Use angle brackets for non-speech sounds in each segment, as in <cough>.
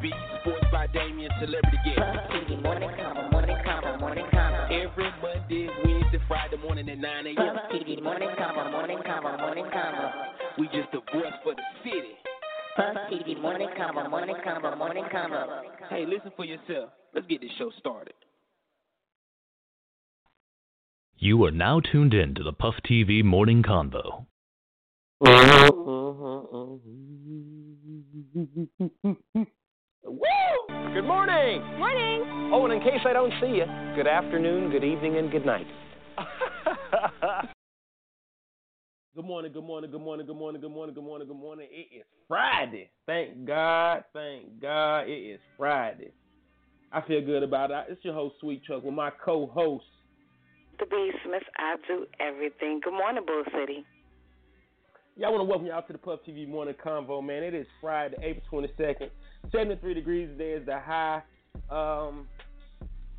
Chuck, Beat, Sports by Damien, Celebrity Guest. Puff TV morning combo, morning combo, morning combo. Every Monday, Wednesday, Friday morning at 9 a.m. Puff TV morning combo, morning combo, morning combo. We just the voice for the city. Puff TV morning combo, morning combo, morning combo. Hey, listen for yourself. Let's get this show started. You are now tuned in to the Puff TV Morning Convo. Mm-hmm, mm-hmm, mm-hmm. Woo! Good morning. Morning. Oh, and in case I don't see you, good afternoon, good evening, and good night. <laughs> Good morning, good morning, good morning, good morning, good morning, good morning, good morning. It is Friday. Thank God, thank God, it is Friday. I feel good about it. It's your host, Sweet Chuck, with my co-host. The B. Smith, I do everything. Good morning, Bull City. Yeah, I want to welcome y'all to the Puff TV Morning Convo, man. It is Friday, April 22nd. 73 degrees today is the high. Um,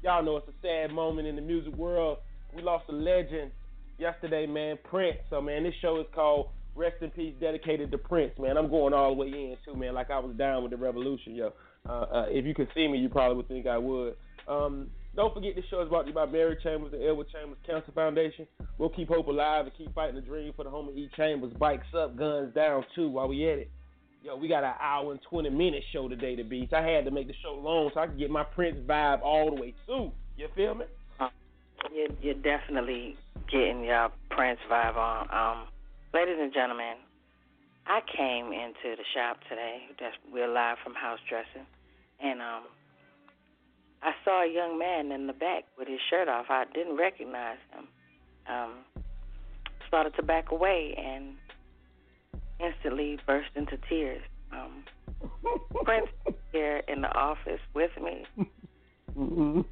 y'all know it's a sad moment in the music world. We lost a legend yesterday, man, Prince. So, man, this show is called Rest in Peace, dedicated to Prince, man. I'm going all the way in, too, man, like I was down with the revolution, yo. Uh, uh, if you could see me, you probably would think I would. Um, don't forget this show is brought to you by Mary Chambers, the Edward Chambers Cancer Foundation. We'll keep hope alive and keep fighting the dream for the home of E. Chambers. Bikes up, guns down, too, while we at it. Yo, we got an hour and 20 minute show today, the beast. I had to make the show long so I could get my Prince vibe all the way through. You feel me? You're, you're definitely getting your Prince vibe on. Um, ladies and gentlemen, I came into the shop today. We're live from house dressing, and um, I saw a young man in the back with his shirt off. I didn't recognize him. Um, started to back away and instantly burst into tears. Um, <laughs> Prince is here in the office with me,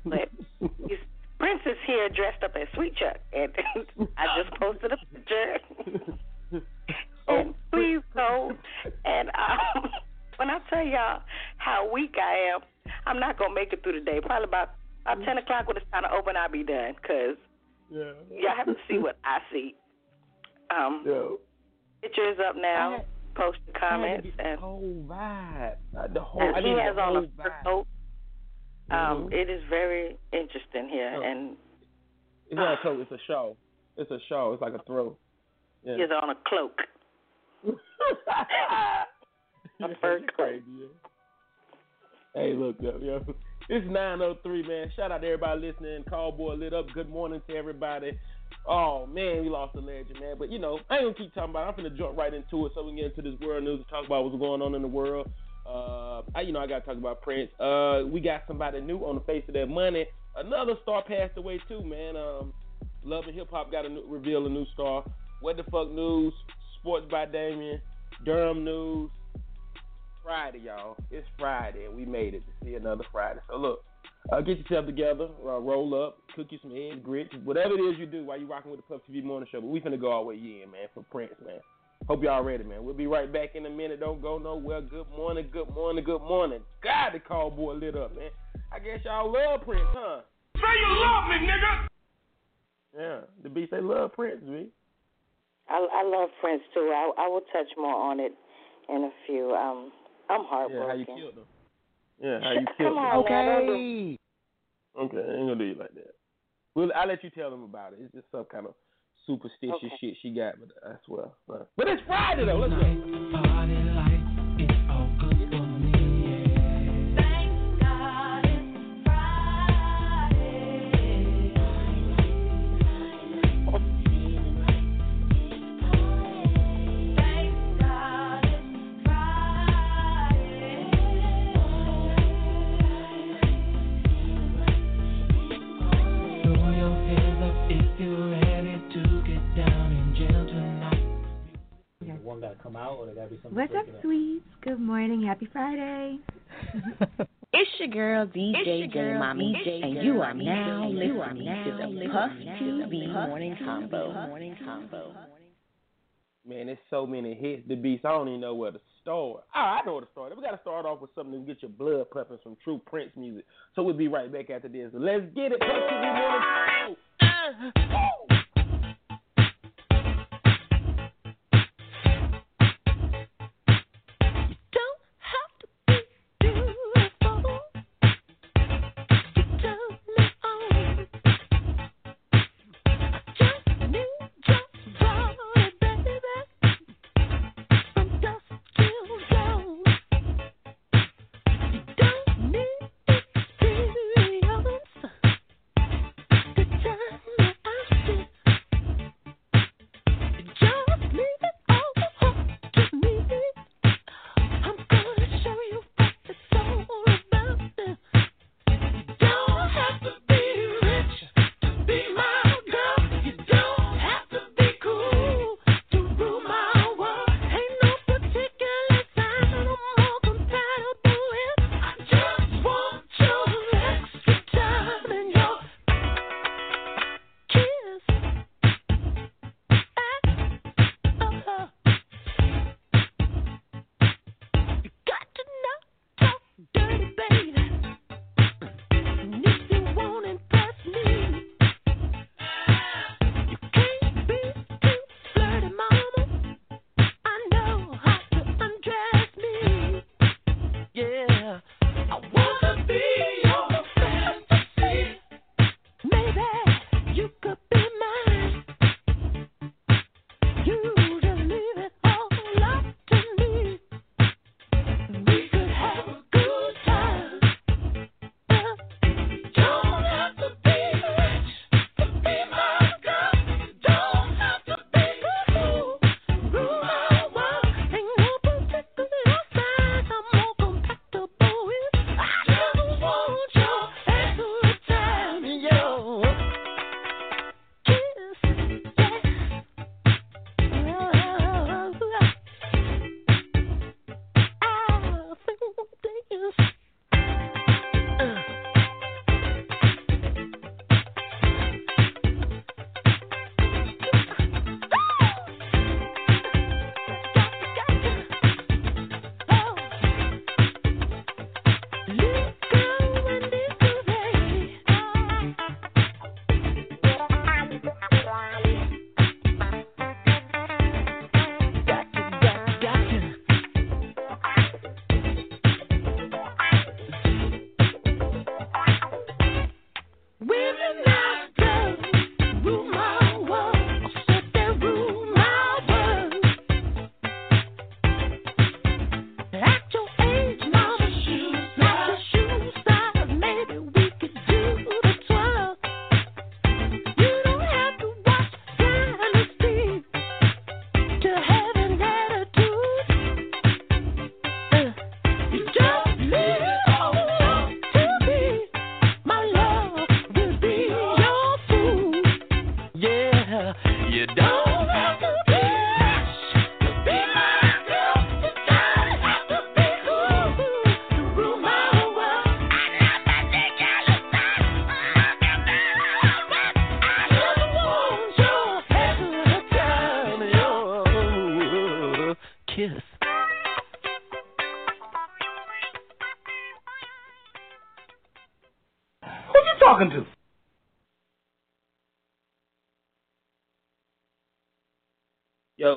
but he's, Prince is here dressed up as Sweet Chuck, and <laughs> I just posted a picture. and please go. And um, when I tell y'all how weak I am, I'm not gonna make it through the day. Probably about about ten o'clock when it's time to open, I'll be done. Cause Yeah. y'all have to see what I see. Um, Yo. Picture is up now. I- Post the comments get and. whole vibe. Uh, The whole, and I he has on a fur vibe. coat. Um, Mhm. it is very interesting here, Oh. and It's not a <sighs> coat, it's a show. It's a show. It's like a throw. Yeah. he's on a cloak. <laughs> Yeah, fur coat. crazy, yeah. Hey, look, yo, yo. It's 903, man. Shout out to everybody listening. Callboy lit up. Good morning to everybody. Oh, man, we lost a legend, man. But, you know, I ain't to keep talking about it. I'm to jump right into it so we can get into this world news and talk about what's going on in the world. Uh, I, you know, I got to talk about Prince. Uh, we got somebody new on the face of that money. Another star passed away, too, man. Um, Love and Hip Hop got to new, reveal a new star. What the fuck news? Sports by Damien. Durham news. Friday, y'all. It's Friday, and we made it to see another Friday. So look, uh, get yourself together, uh, roll up, cook you some eggs, grits, whatever it is you do while you rocking with the Puff TV Morning Show. But we finna go all the way in, man, for Prince, man. Hope y'all ready, man. We'll be right back in a minute. Don't go nowhere. Good morning, good morning, good morning. God, the call boy lit up, man. I guess y'all love Prince, huh? Say you love me, nigga. Yeah, the beast they love Prince, me. I love Prince too. I, I will touch more on it in a few. Um, I'm heartbroken. Yeah, how you killed him. Yeah, how you Come <laughs> killed him. on, man, don't Okay. Okay, I ain't gonna do you like that. Well, I'll let you tell them about it. It's just some kind of superstitious Okay. shit she got, but that's well. But, but it's Friday though. Let's go. Morning. Happy Friday. <laughs> it's your girl DJ your girl, Mommy, DJ and you are Mommy, now you are listening now to the listening Puff to the TV Morning Combo. Morning Combo. Man, there's so many hits the beats. I don't even know where to start. Oh, I know where to start. We got to start off with something to get your blood pumping, some true Prince music. So we'll be right back after this. Let's get it. Puff TV Morning Combo. Uh,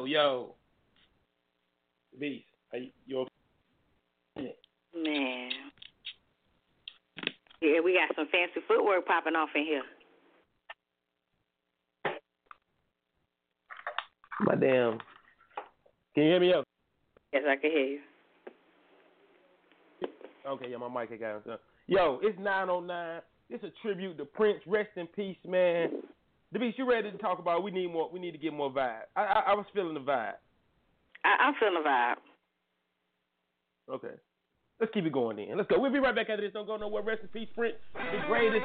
Yo, yo. Beast, are you, you okay? Man. Yeah, we got some fancy footwork popping off in here. My damn. Can you hear me up? Yes, I can hear you. Okay, yeah, my mic had got on. Yo, it's 909. It's a tribute to Prince. Rest in peace, man. The beast, you ready to talk about? We need more. We need to get more vibe. I, I, I was feeling the vibe. I, I'm feeling the vibe. Okay. Let's keep it going then. Let's go. We'll be right back after this. Don't go nowhere. Rest in peace, Prince. The greatest.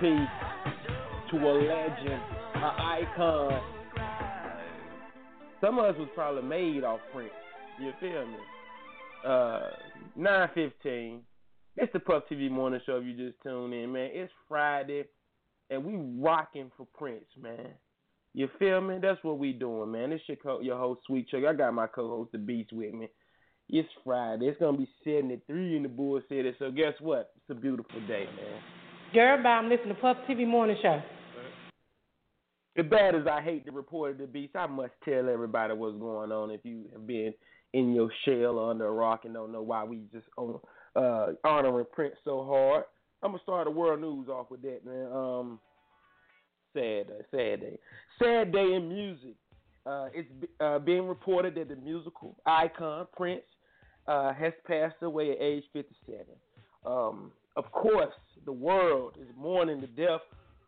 To a legend, an icon. Some of us was probably made off Prince. You feel me? Uh, 915. It's the Puff TV morning show. If you just tuned in, man, it's Friday, and we rocking for Prince, man. You feel me? That's what we doing, man. This your co- your host, Sweet Chuck. I got my co-host, The Beast, with me. It's Friday. It's gonna be 73 in the Bull City. So guess what? It's a beautiful day, man. I'm listening to Puff TV morning show. As bad as I hate to report The Beast, I must tell everybody what's going on. If you have been in your shell or under a rock and don't know why we just uh, honoring Prince so hard, I'm gonna start the world news off with that, man. Um, sad sad day, sad day in music. Uh, it's uh, being reported that the musical icon Prince uh, has passed away at age 57. Um, of course, the world is mourning the death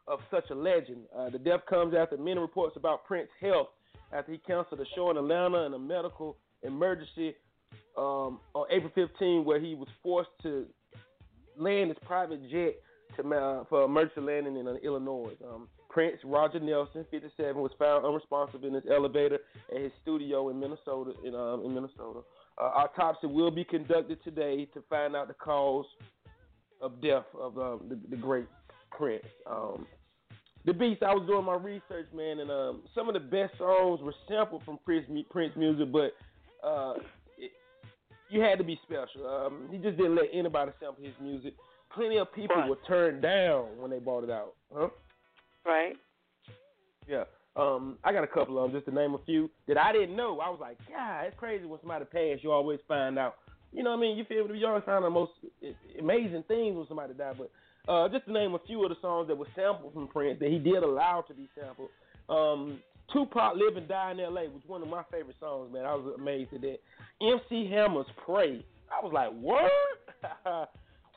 of such a legend. Uh, the death comes after many reports about Prince's health after he canceled a show in Atlanta in a medical emergency um, on April 15, where he was forced to land his private jet to uh, for emergency landing in uh, Illinois. Um, Prince Roger Nelson, 57, was found unresponsive in his elevator at his studio in Minnesota. In, um, in Minnesota, uh, autopsy will be conducted today to find out the cause of death of uh, the, the, great Prince. Um, the Beast. I was doing my research, man, and um, some of the best songs were sampled from Prince, Prince music, but uh, it, you had to be special. Um, he just didn't let anybody sample his music. Plenty of people Right. were turned down when they bought it out. Huh? Right. Yeah. Um, I got a couple of them, just to name a few that I didn't know. I was like, God, it's crazy when somebody passed. You always find out. You know what I mean? You feel me? You always find the most amazing things when somebody died. But uh, just to name a few of the songs that were sampled from Prince that he did allow to be sampled. Um, Tupac Live and Die in L.A. was one of my favorite songs, man. I was amazed at that. MC Hammer's Pray. I was like, what? <laughs>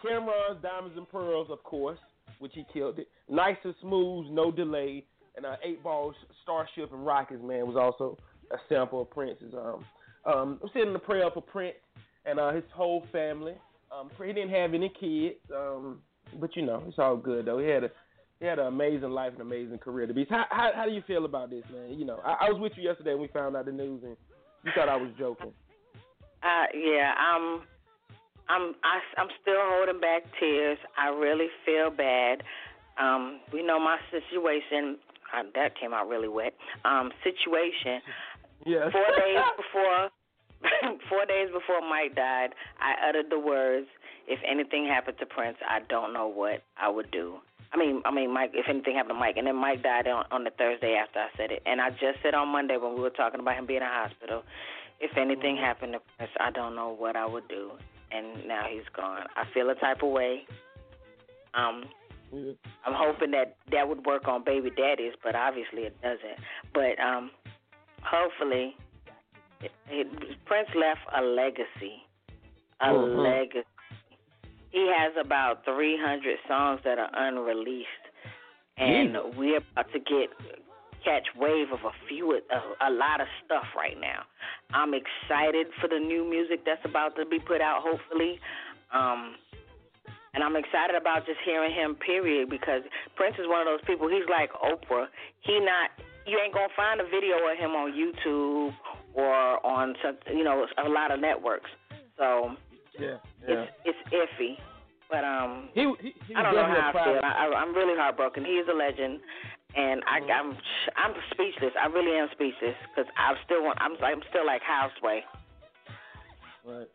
Cameron's Diamonds and Pearls, of course, which he killed it. Nice and Smooth, No Delay. And uh, Eight Balls, Starship and Rockets, man, was also a sample of Prince's. Um, um, I'm sending a prayer for Prince and uh, his whole family. Um, he didn't have any kids, um, but you know, it's all good though. He had a he had an amazing life and amazing career to be. How, how how do you feel about this, man? You know, I, I was with you yesterday when we found out the news, and you thought I was joking. Uh, yeah, I'm, I'm, I, I'm still holding back tears. I really feel bad. Um, we know my situation. Uh, that came out really wet. Um, situation. <laughs> Yeah. Four days before, <laughs> four days before Mike died, I uttered the words, "If anything happened to Prince, I don't know what I would do." I mean, I mean, Mike. If anything happened to Mike, and then Mike died on, on the Thursday after I said it, and I just said on Monday when we were talking about him being in the hospital, if anything happened to Prince, I don't know what I would do. And now he's gone. I feel a type of way. Um, I'm hoping that that would work on baby daddies, but obviously it doesn't. But um, hopefully, it, it, Prince left a legacy. A Mhm. legacy. He has about 300 songs that are unreleased, and we're about to get catch wave of a few, a, a lot of stuff right now. I'm excited for the new music that's about to be put out. Hopefully, um, and I'm excited about just hearing him. Period, because Prince is one of those people. He's like Oprah. He not. You ain't gonna find a video of him on YouTube or on some, you know, a lot of networks. So Yeah. Yeah. it's it's iffy. But um, He, he, he I don't know how I feel. I, I, I'm really heartbroken. He is a legend, and I, Mm-hmm. I'm I'm speechless. I really am speechless because I'm still want. I'm I'm still like houseway. Right.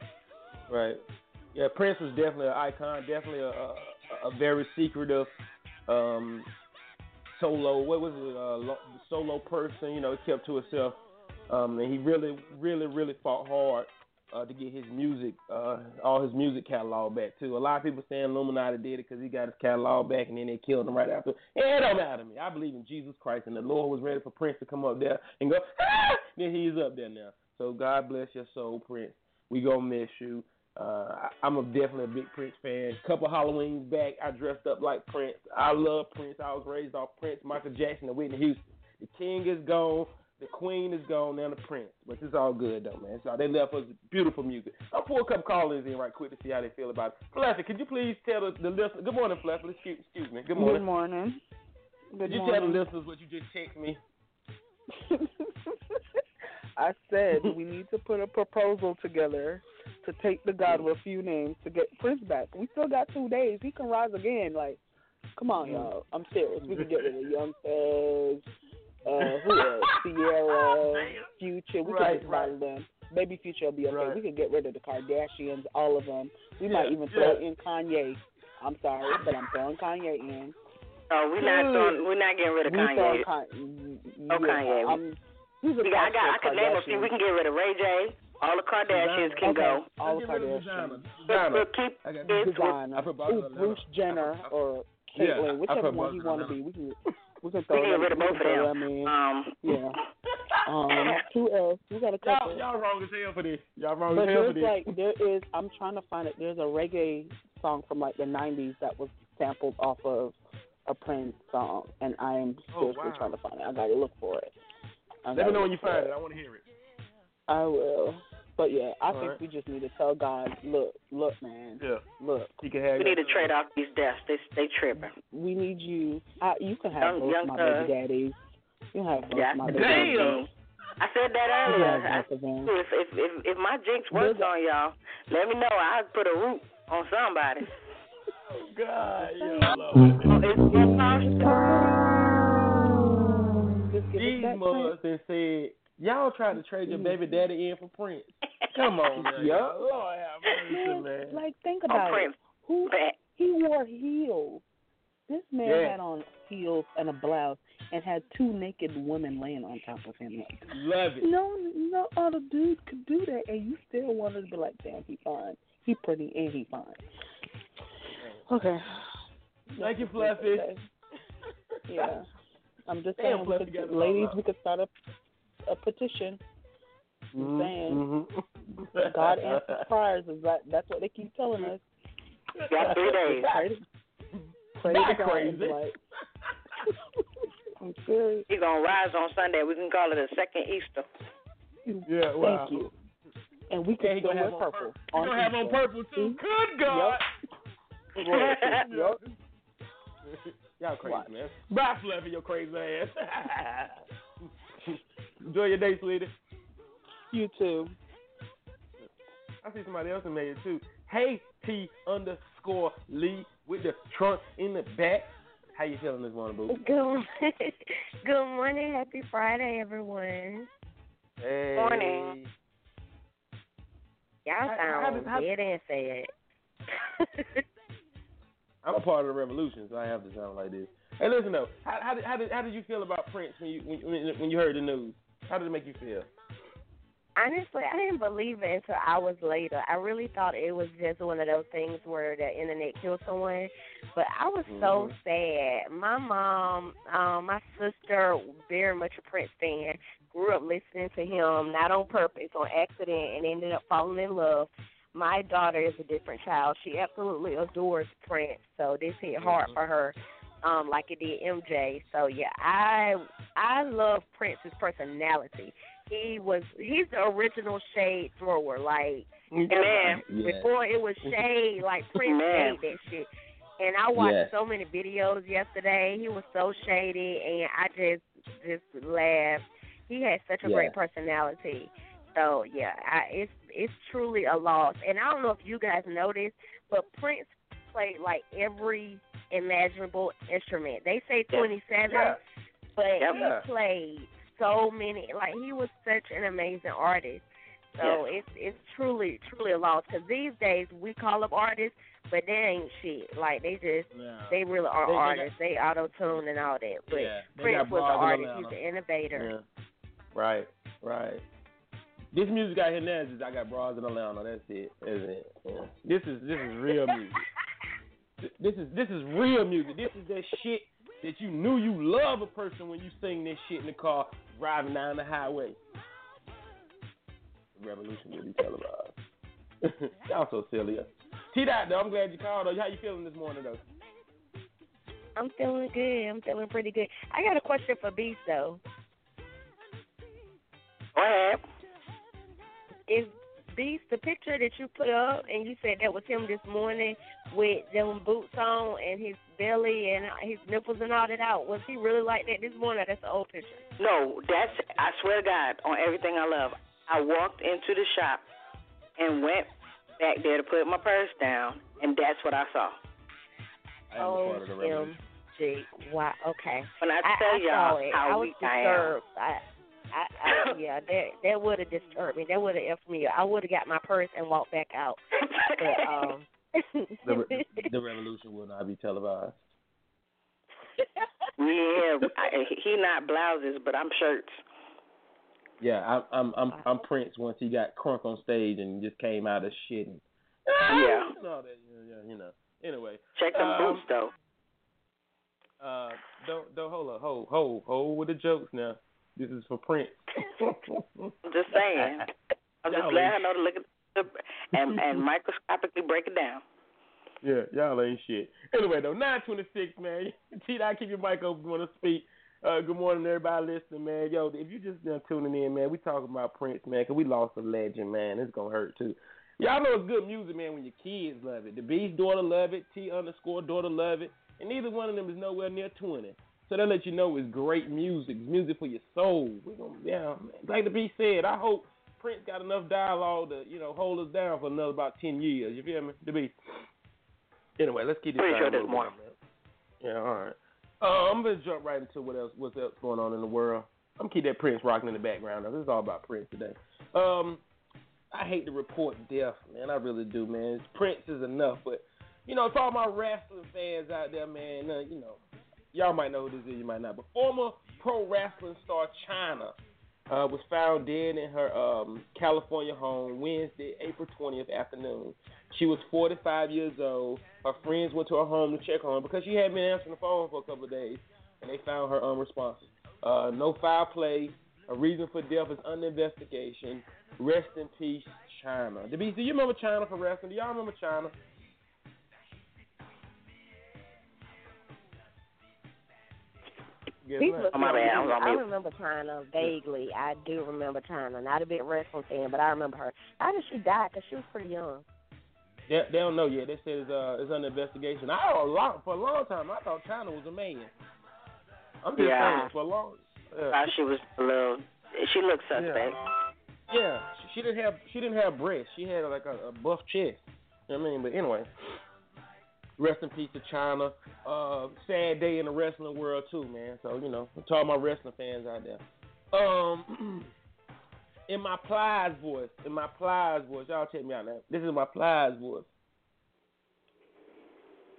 Right. Yeah, Prince was definitely an icon, definitely a, a, a very secretive um, solo. What was it? Uh, lo- solo person. You know, kept to himself, um, and he really, really, really fought hard uh, to get his music, uh, all his music catalog back too. A lot of people saying Illuminati did it because he got his catalog back, and then they killed him right after. It don't matter to me. I believe in Jesus Christ, and the Lord was ready for Prince to come up there and go. Ah! Then he's up there now. So God bless your soul, Prince. We gonna miss you. Uh, I- I'm a definitely a big Prince fan. couple Halloweens back, I dressed up like Prince. I love Prince. I was raised off Prince, Michael Jackson, and Whitney Houston. The King is gone, the Queen is gone, now the Prince. But it's all good though, man. So they left us beautiful music. I'll pull a couple callers in right quick to see how they feel about it. Fluffy, could you please tell the, the listener? Good morning, Fluffy. Excuse, excuse me. Good morning. Good morning. Good you morning. tell the listeners what you just text me. <laughs> I said we need to put a proposal together to take the God with a few names to get Prince back. We still got two days. He can rise again. Like, come on, mm-hmm. y'all. I'm serious. We can get rid of Young Fez, uh, who else? <laughs> Ciara, Future. We Right, can just right. them. Baby Future will be okay. Right. We can get rid of the Kardashians, all of them. We Yeah, might even throw in Kanye. I'm sorry, but I'm throwing Kanye in. Oh, we're not throwing, we're not getting rid of We Kanye. throwing Kanye. Oh, Kanye. I'm, he's a We got, I got, I could name a few. We can get rid of Ray J. All the Kardashians can Okay, go. all the Get rid of Kardashians. Designer. We'll keep I got this with I put Ooh, Bruce Jenner I put- or Yeah, I Caitlyn, whichever one he want to be. We can we can We can get rid of both of them. them in. Um, Yeah. <laughs> Um, who else? We got a couple. Y'all, y'all wrong as hell for this. Y'all wrong but as hell for there's this. like there is. I'm trying to find it. There's a reggae song from like the '90s that was sampled off of a Prince song, and I am Oh, seriously wow. trying to find it. I gotta look for it. I Let me know when you for find it. I want to hear it. I will. But yeah, I All think right. we just need to tell God, look, look, man, Yeah. look. You can have we need to trade off these deaths. They they tripping. We need you. I, you can have Young- both young my Thug. baby daddies. You can have both Yeah, my I baby said daddies. that. I said that earlier. can I, both of them. if, if if if my jinx works on y'all, let me know. I'll put a root on somebody. <laughs> God, yo, Oh, it's your fault. Just give These that mugs and said, y'all tried to trade your baby daddy in for Prince. Come on, <laughs> man. Yup. Lord have mercy, man. Like think On about it. Prince. Who Back. he wore heels. This man Yeah. had on heels and a blouse and had two naked women laying on top of him. Like, Love it. no, no other dude could do that, and you still wanted to be like, damn, he fine, he pretty, and he fine. Okay. Thank you, Fluffy. Yeah. I'm just Damn, saying, we could, got it all ladies, we could start a, a petition. I'm saying, Mhm. God answers <laughs> prayers. Is that that's what they keep telling us? Got three days. Pray to, pray to God crazy. like, I'm serious. He's gonna rise on Sunday. We can call it a second Easter. Yeah, wow. Thank you. And we can still wear have on purple. He gonna have on purple too. See? Good God. <laughs> Yup. Y'all crazy, Watch. man. Bye, Fluffy, your crazy ass. <laughs> Enjoy your day, sweetie. You too. I see somebody else that made it too. Hey T underscore Lee with the trunk in the back. How you feeling this morning, boo? Good, <laughs> good morning. Happy Friday, everyone. Hey. Morning. Y'all How- how sound did- how- dead and sad. <laughs> I'm a part of the revolution, so I have to sound like this. Hey, listen though, how, how did how did how did you feel about Prince when you when, when when you heard the news? How did it make you feel? Honestly, I didn't believe it until hours later. I really thought it was just one of those things where the internet killed someone. But I was so sad. My mom, um, my sister, very much a Prince fan, grew up listening to him, not on purpose, on accident, and ended up falling in love. My daughter is a different child. She absolutely adores Prince, so this hit hard for her, um, like it did MJ. So yeah, I I love Prince's personality he was he's the original shade thrower. Like Man. before it was shade, like <laughs> Prince Man. made that shit. And I watched Yeah. so many videos yesterday. He was so shady, and I just just laughed. He had such a Yeah. great personality. So yeah, I, it's it's truly a loss. And I don't know if you guys noticed, but Prince played like every imaginable instrument. They say twenty seven, Yeah. but Yeah. he played so many. Like he was such an amazing artist. So Yeah. it's it's truly truly a loss because these days we call up artists, but they ain't shit. Like they just they really are They- they got- artists. they auto tune and all that. But Yeah, Prince was an artist. Atlanta. He's an innovator. Yeah. Right, right. This music out here now is just I got bras in Atlanta. That's it. That's it. Yeah. This is this is real music. <laughs> Th- This is this is real music. This is that shit that you knew you love a person when you sing this shit in the car driving down the highway. The revolution will be televised. <laughs> Y'all so silly. T dot though, I'm glad you called though. How you feeling this morning though? I'm feeling good. I'm feeling pretty good. I got a question for Beast though. Go ahead. Is Beast, the picture that you put up and you said that was him this morning with them boots on and his belly and his nipples and all that out. Was he really like that this morning? Or that's an old picture. No, that's I swear to God on everything I love. I walked into the shop and went back there to put my purse down, and that's what I saw. I am a part of the revolution. Gee, wow. Okay. When I I, tell I y'all saw it. how I was weak I am. Disturbed. I, I, I, yeah, that that would have disturbed me. That would have effed me. I would have got my purse and walked back out. But um. The, re- the revolution will not be televised. Yeah, I, he not blouses, but I'm shirts. Yeah, I, I'm I'm I'm Prince once he got crunk on stage and just came out of shit. And, Yeah. and all that, yeah, yeah, you know. Anyway, Check them um, boots though. Uh, don't don't hold up, hold hold hold with the jokes now. This is for Prince. I'm <laughs> just saying. I'm just Y'all letting ain't her know to look at the and and <laughs> microscopically break it down. Yeah, y'all ain't shit. Anyway, though, 926, man. <laughs> T Dot, keep your mic open you want to speak. Uh, good morning, everybody listening, man. Yo, if you just now tuning in, man, we talking about Prince, man, cause we lost a legend, man. It's going to hurt, too. Y'all know it's good music, man, when your kids love it. The Beast daughter love it. T underscore daughter love it. And neither one of them is nowhere near 20. So that let you know it's great music. Music for your soul. We gonna, yeah, man. like the Beast said, I hope Prince got enough dialogue to, you know, hold us down for another about 10 years. You feel me? The Beast. Anyway, let's keep this Pretty sure there's more. man. Yeah, all right. Uh, I'm gonna jump right into what else what's else going on in the world. I'm gonna keep that Prince rocking in the background. Though. This is all about Prince today. Um, I hate to report death, man. I really do, man. Prince is enough, but you know, to all my wrestling fans out there, man, uh, you know, y'all might know who this is, you might not. But former pro wrestling star Chyna uh, was found dead in her um, California home Wednesday, April 20th afternoon. She was 45 years old. Her friends went to her home to check on her because she hadn't been answering the phone for a couple of days, and they found her unresponsive. Uh, no foul play. A reason for death is under investigation. Rest in peace, Chyna. Do you remember Chyna for wrestling? Do y'all remember Chyna? Yes, People ma'am. My bad, I was on I remember Chyna vaguely. I do remember Chyna. Not a big wrestling fan, but I remember her. How did she die? Because she was pretty young. They, they don't know yet. They said it's, uh, it's under investigation. I a long for a long time I thought Chyna was a man. I'm just Yeah. saying for a long. Yeah. Thought she was a little. She looked suspect. Yeah, she, she didn't have she didn't have breasts. She had like a, a buff chest. You know what I mean? But anyway, rest in peace to Chyna. Uh, sad day in the wrestling world too, man. So you know, to all my wrestling fans out there. Um, <clears throat> in my Plies voice, in my Plies voice, y'all check me out now. This is my Plies voice.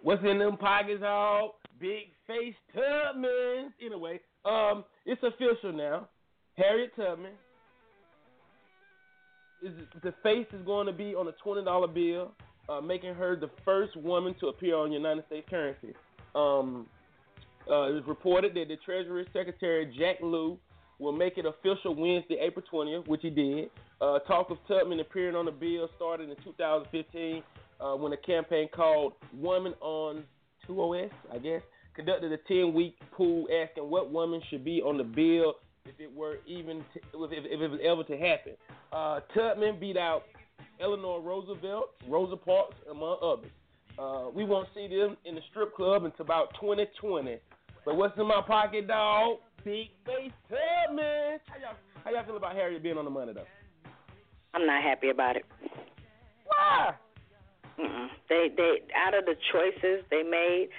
What's in them pockets, all big face Tubman? Anyway, um, it's official now. Harriet Tubman is the face is going to be on a twenty dollar bill, uh, making her the first woman to appear on United States currency. Um, uh, it was reported that the Treasury Secretary Jack Lew will make it official Wednesday, April 20th, which he did. Uh, talk of Tubman appearing on the bill started in 2015 uh, when a campaign called Woman on 20s, I guess, conducted a 10 week poll asking what woman should be on the bill if it were even to, if, if it was ever to happen. Uh, Tubman beat out Eleanor Roosevelt, Rosa Parks, among others. Uh, we won't see them in the strip club until about 2020. But what's in my pocket, dog? Big face Tubman. How y'all, how y'all feel about Harriet being on the money, though? I'm not happy about it. Why? Mm-mm. They they out of the choices they made,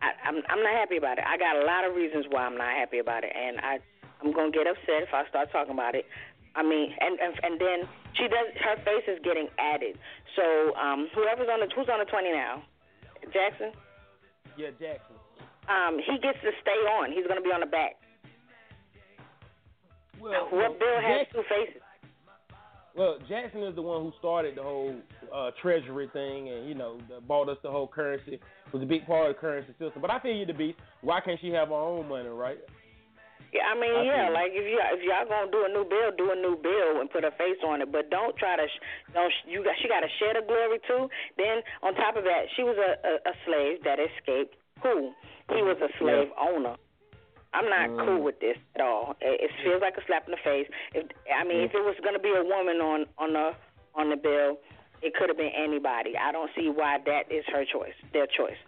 I, I'm I'm not happy about it. I got a lot of reasons why I'm not happy about it, and I I'm gonna get upset if I start talking about it. I mean, and and, and then she does her face is getting added. So um, whoever's on the who's on the 20 now, Jackson. Yeah, Jackson. Um, he gets to stay on. He's gonna be on the back. Well, what bill has Jackson, two faces? well, Jackson is the one who started the whole uh, treasury thing, and you know, the, bought us the whole currency. Was a big part of the currency system. But I feel you to be. Why can't she have her own money, right? Yeah, I mean, I yeah, like if you if y'all gonna do a new bill, do a new bill and put a face on it, but don't try to don't you got she got to share the glory too. Then on top of that, she was a a, a slave that escaped. Cool, he was a slave owner. I'm not Mm. cool with this at all. It, it feels like a slap in the face. If I mean, if it was gonna be a woman on on the on the bill. It could have been anybody. I don't see why that is her choice, their choice.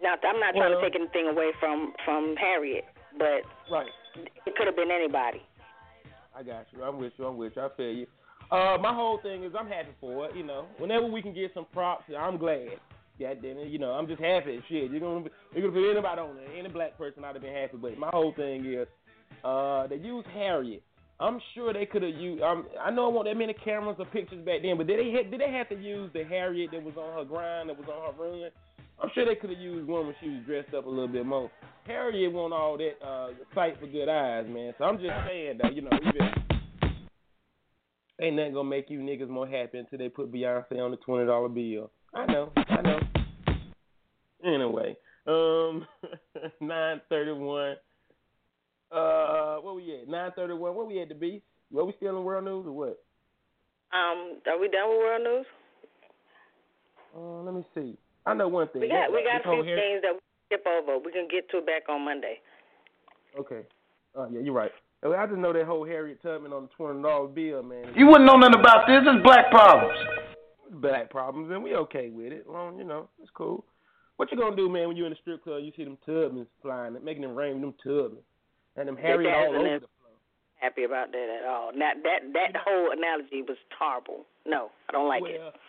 Now, I'm not trying Well- to take anything away from from Harriet, but Right. it could have been anybody. I got you. I'm with you. I'm with you. I feel you. Uh, my whole thing is I'm happy for it. You know, whenever we can get some props, I'm glad. God damn it. You know, I'm just happy. Shit, you're gonna you're gonna put anybody on there, any black person, I'd have been happy. But my whole thing is, uh, they used Harriet. I'm sure they could have used. Um, I know it wasn't that many cameras or pictures back then, but did they ha- did they have to use the Harriet that was on her grind, that was on her run? I'm sure they could have used one when she was dressed up a little bit more. Harriet want all that uh, sight for good eyes, man. So I'm just saying that, you know, even ain't nothing gonna make you niggas more happy until they put Beyonce on the twenty dollar bill. I know, I know. Anyway, um, <laughs> nine thirty one. Uh, what we at? Nine thirty one. What we at the beast? What we still in world news or what? Um, are we done with world news? Uh, let me see. I know one thing. We got we got a whole few Har- things that we skip over. We can get to it back on Monday. Okay. Oh yeah, you're right. Uh, I just know that whole Harriet Tubman on the twenty dollar bill, man. You wouldn't know nothing about this. It's black problems. black problems, and we okay with it. Well, you know, it's cool. What you gonna do, man, when you in the strip club, you see them Tubmans flying, making them rain with them Tubmans, and them Harriet all over the Happy about that at all? That that that whole analogy was horrible. No, I don't like it. well, th-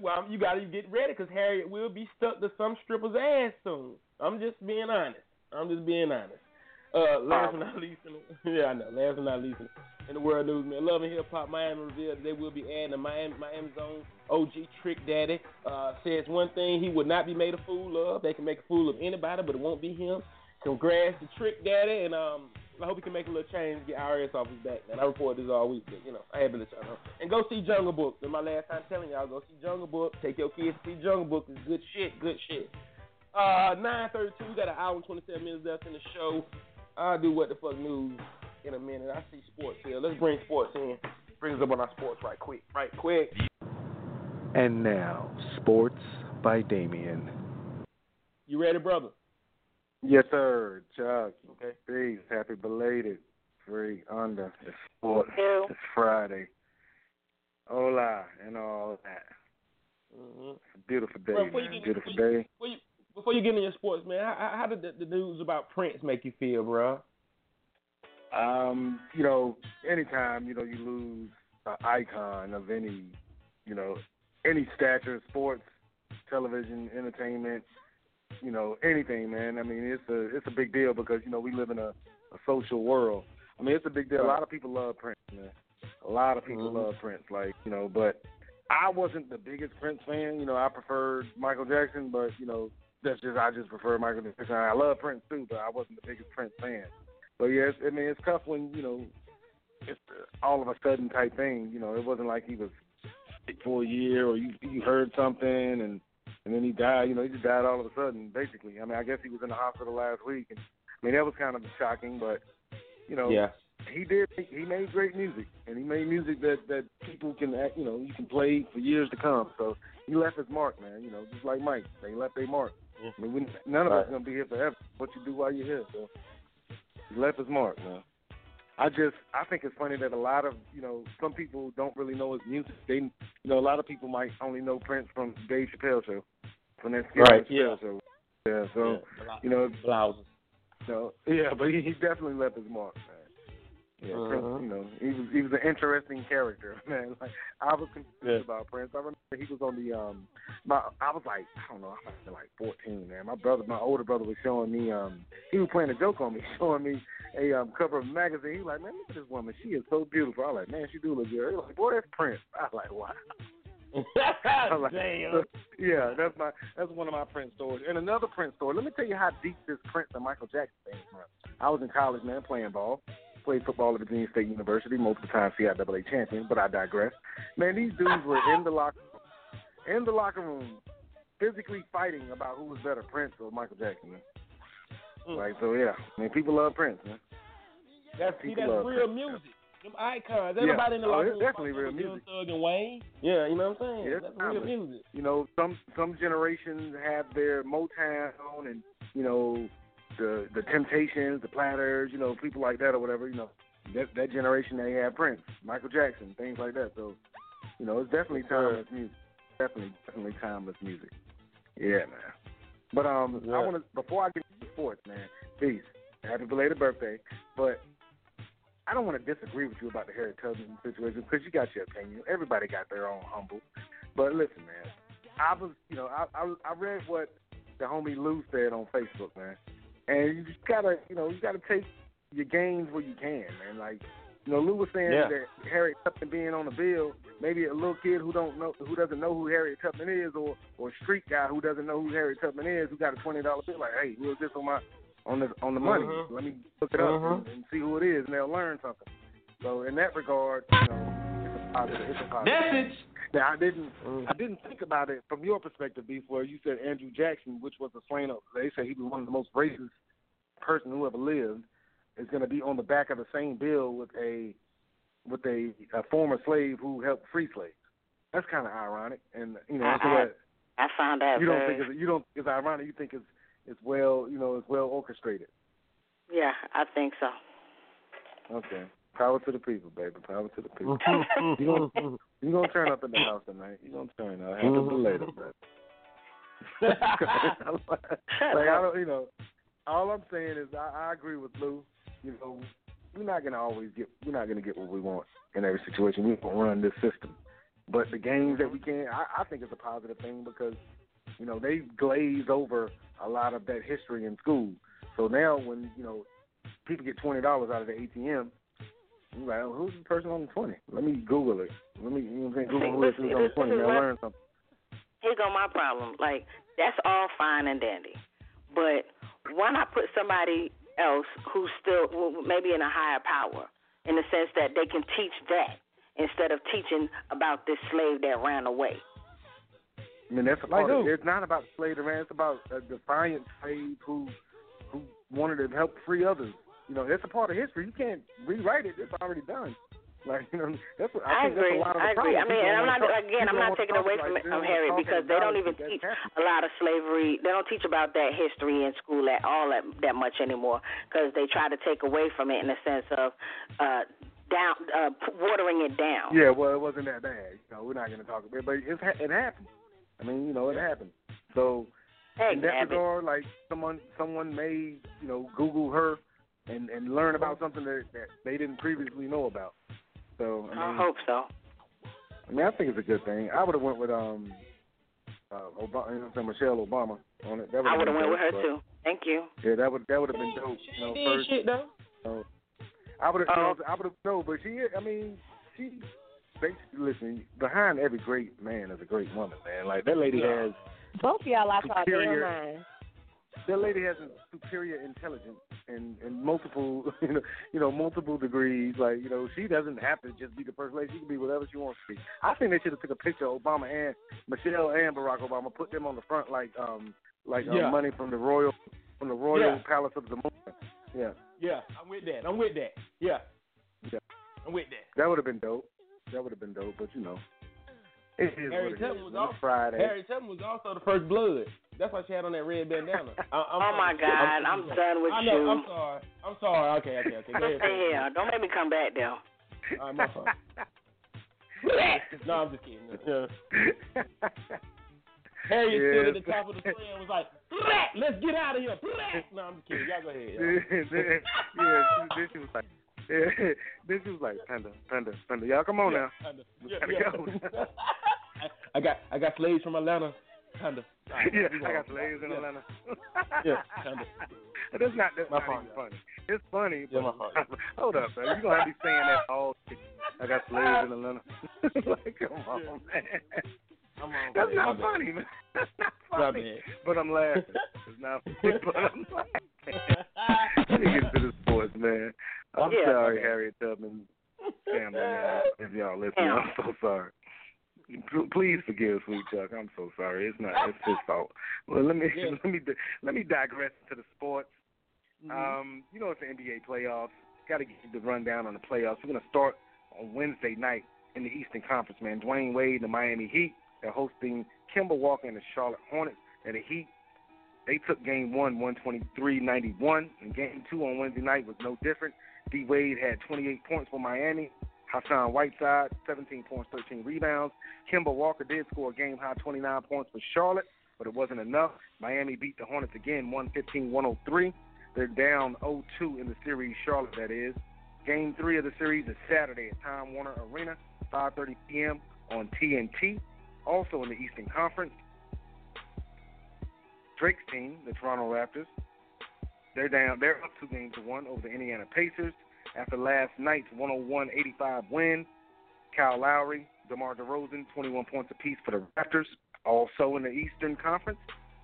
well, you gotta get ready because Harriet will be stuck to some stripper's ass soon. I'm just being honest. I'm just being honest. Uh, last but not least, the, <laughs> yeah, I know. Last but not least, in, in the world news, man, Love and Hip Hop Miami revealed they will be adding a Miami Miami Zone OG Trick Daddy. Uh, says one thing he would not be made a fool of. They can make a fool of anybody, but it won't be him. Congrats to Trick Daddy, and um, I hope he can make a little change, get IRS off his back. Man, I report this all week, but you know, I to let y'all know. And go see Jungle Book. It's my last time telling y'all, go see Jungle Book. Take your kids to see Jungle Book. It's good shit, good shit. Uh, 9:32. We got an hour and 27 minutes left in the show. I'll do what the fuck news in a minute. I see sports here. Let's bring sports in. Bring us up on our sports right quick, right quick. And now, sports by Damien. You ready, brother? Yes, sir. Chuck. Okay. Peace. Happy belated. Free under. It's sport. It's Friday. Hola and all that. Mm-hmm. Beautiful day, you man. get- Beautiful before you- day. Before you, before you get into your sports, man, how, how did the, the news about Prince make you feel, bro? Um, you know, anytime, you know, you lose an icon of any, you know, any stature, sports, television, entertainment, you know, anything, man. I mean, it's a it's a big deal because you know we live in a, a social world. I mean, it's a big deal. A lot of people love Prince, man. A lot of people Mhm. love Prince, like you know. But I wasn't the biggest Prince fan. You know, I preferred Michael Jackson, but you know, that's just I just prefer Michael Jackson. I love Prince too, but I wasn't the biggest Prince fan. But yes, I mean, it's tough when you know it's all of a sudden type thing. You know, it wasn't like he was for a year or you you heard something and and then he died. You know, he just died all of a sudden, basically. I mean, I guess he was in the hospital last week, and I mean that was kind of shocking, but you know, Yeah. he did. He made great music, and he made music that that people can, act, you know, you can play for years to come. So he left his mark, man. You know, just like Mike, they left their mark. I mean, we, none of us Right. gonna be here forever. What you do while you're here, so he left his mark, man. I just I think it's funny that a lot of you know some people don't really know his music. They you know a lot of people might only know Prince from Dave Chappelle show, from that skit Right, on Chappelle show. Yeah, so you know blouses. no, yeah, but he, he definitely left his mark, man. Yeah, Uh-huh. you know, he was he was an interesting character, <laughs> man. Like I was confused Yeah. about Prince. I remember he was on the um my I was like, I don't know, I must have been like fourteen, man. My brother my older brother was showing me um he was playing a joke on me, <laughs> showing me a um cover of a magazine. He was like, Man, look at this woman, she is so beautiful. I was like, Man, she do look good. He was like, Boy, that's Prince. <laughs> I was like, Wow. <laughs> Like, Damn. yeah, that's my that's one of my Prince stories. And another Prince story. Let me tell you how deep this Prince and Michael Jackson thing runs. I was in college, man, playing ball. Played football at Virginia State University, multiple time CIAA champion, but I digress. Man, these dudes were in the locker in the locker room, physically fighting about who was better, Prince or Michael Jackson. Man. Mm. Like so, yeah. I mean, people love Prince, man. That's see, that's real Prince. music. Them icons. Yeah. Everybody in the Oh, locker it's room. definitely real music. Thug and Wayne. Yeah, you know what I'm saying? Yeah, that's real music. You know, some some generations have their Motown and you know the the Temptations, the Platters, you know, people like that or whatever. You know, that that generation they had Prince, Michael Jackson, things like that. So you know, it's definitely timeless music. Definitely, definitely timeless music. Yeah, man. But um, I want to before I get into sports, man. Peace. Happy belated birthday. But I don't want to disagree with you about the Harriet Tubman situation because you got your opinion. Everybody got their own humble. But listen, man. I was, you know, I I, I read what the homie Lou said on Facebook, man. And you just gotta, you know, you gotta take your gains where you can, man. Like, you know, Lou was saying Yeah. that Harriet Tubman being on the bill, maybe a little kid who don't know, who doesn't know who Harriet Tubman is, or or street guy who doesn't know who Harriet Tubman is, who got a twenty dollar bill, like, hey, who is this on my on the on the money? Mhm. Let me look it up Mhm. and, and see who it is, and they'll learn something. So in that regard, you know, it's a positive. It's a positive. Message. Now I didn't I didn't think about it from your perspective before you said Andrew Jackson, which was a slain up. They say he was one of the most racist person who ever lived, is going to be on the back of the same bill with a with a, a former slave who helped free slaves. That's kind of ironic, and you know, I- I- I found that you don't very. think it's, you don't it's ironic. You think it's it's well you know it's well orchestrated. yeah, I think so. Okay, power to the people, baby. Power to the people. <laughs> you gonna you gonna turn up in the house tonight? You gonna turn up? Happy belated, baby. <laughs> like I don't, you know, all I'm saying is I, I agree with Lou. You know, we're not gonna always get we're not gonna get what we want in every situation. We don't run this system, but the games that we can, I, I think it's a positive thing because you know they glaze over a lot of that history in school. So now when you know people get twenty dollars out of the ATM. I'm like, oh, who's the person on the twenty? Let me Google it. Let me, you know what I'm saying? Google who is Listen, on the twenty. They'll learn something. Here go my problem. Like that's all fine and dandy, but why not put somebody else who's still well, maybe in a higher power, in the sense that they can teach that instead of teaching about this slave that ran away. I mean, that's a Like part of it. It's not about slave man. It's about a defiant slave who who wanted to help free others. You know, that's a part of history. You can't rewrite it. It's already done. Like you know, that's what I, I, think agree. That's a lot of the I agree. I mean, and I'm don't talk- again. I'm don't taking talk away like from this. from They Harriet because they don't even teach That's a lot of slavery. They don't teach about that history in school at all that that much anymore because they try to take away from it in the sense of uh down uh watering it down. Yeah, well, it wasn't that bad. You know, we're not going to talk about it, but it's, it happened. I mean, you know, it happened. So in that Exactly. regard, like someone someone may you know Google her and and learn about something that, that they didn't previously know about. So I, mean, I hope so. I mean, I think it's a good thing. I would have went with um, uh, Obama, you know, what saying, Michelle Obama on it. That I would would've have been went with her dope, too. Thank you. Yeah, that would that would have been dope. You know, first. shit though. So, I would have, Oh. I would have no, but she, I mean, she. Basically, listen. Behind every great man is a great woman, man. Like that lady has, Both y'all lost our damn Superior. mind. that lady has a superior intelligence and and multiple, <laughs> you know, you know, multiple degrees. Like you know, she doesn't have to just be the first lady. She can be whatever she wants to be. I think they should have took a picture of Obama and Michelle and Barack Obama, put them on the front like um like um, Yeah. money from the royal from the royal Yeah. palace of the moon. Yeah, Yeah, I'm with that. I'm with that. Yeah, yeah. I'm with that. That would have been dope. That would have been dope, but you know, it is Harriet what it Tubman is. was also Friday. Harriet Tubman was also the first blood. That's why she had on that red bandana. <laughs> I, I'm Oh my God, I'm done with I know, you. I'm sorry. I'm sorry. Okay, okay, okay. Go ahead. Stay here. Don't make me come back there. All right, my fault. no, I'm just kidding. Yeah. Harriet stood at the top of the tree and was like, "Black, let's get out of here." Black. No, I'm just kidding. Y'all go ahead. y'all. <laughs> yeah, this was like, yeah, <laughs> this was like, panda, panda, panda. Y'all come on now. Kinda. We Yeah, yeah. go. <laughs> I got I got slaves from Atlanta. All right, yeah, I got slaves in Yeah. Atlanta. Yeah, <laughs> kinda. That's not that's My not fault. funny. It's funny, Yeah, but my fault. hold up, man. You gonna have me saying that all day. I got slaves in Atlanta. like, come on, man. On. That's man. not funny, man. That's not funny. But I'm laughing. It's not funny, but I'm laughing. Let me get into the sports, man. I'm Yeah, sorry, bad. Harriet Tubman family, man. If y'all listening, I'm so sorry. Please forgive Sweet Chuck. I'm so sorry. It's not. It's his fault. Well, let me Yeah. <laughs> let me let me digress to the sports. Mhm. Um, you know it's the NBA playoffs. Got to you the rundown on the playoffs. We're gonna start on Wednesday night in the Eastern Conference. Man, Dwyane Wade and the Miami Heat are hosting Kemba Walker and the Charlotte Hornets. And the Heat, they took Game One, 123-91, and Game Two on Wednesday night was no different. D Wade had 28 points for Miami, Hassan Whiteside, 17 points, 13 rebounds. Kemba Walker did score a game high 29 points for Charlotte, but it wasn't enough. Miami beat the Hornets again, 115 103. They're down 0 2 in the series, Charlotte, that is. Game three of the series is Saturday at Time Warner Arena, 5:30 p.m. on TNT. Also in the Eastern Conference, Drake's team, the Toronto Raptors, they're down. They're up two games to one over the Indiana Pacers after last night's 101-85 win. Kyle Lowry, DeMar DeRozan, 21 points apiece for the Raptors. Also in the Eastern Conference,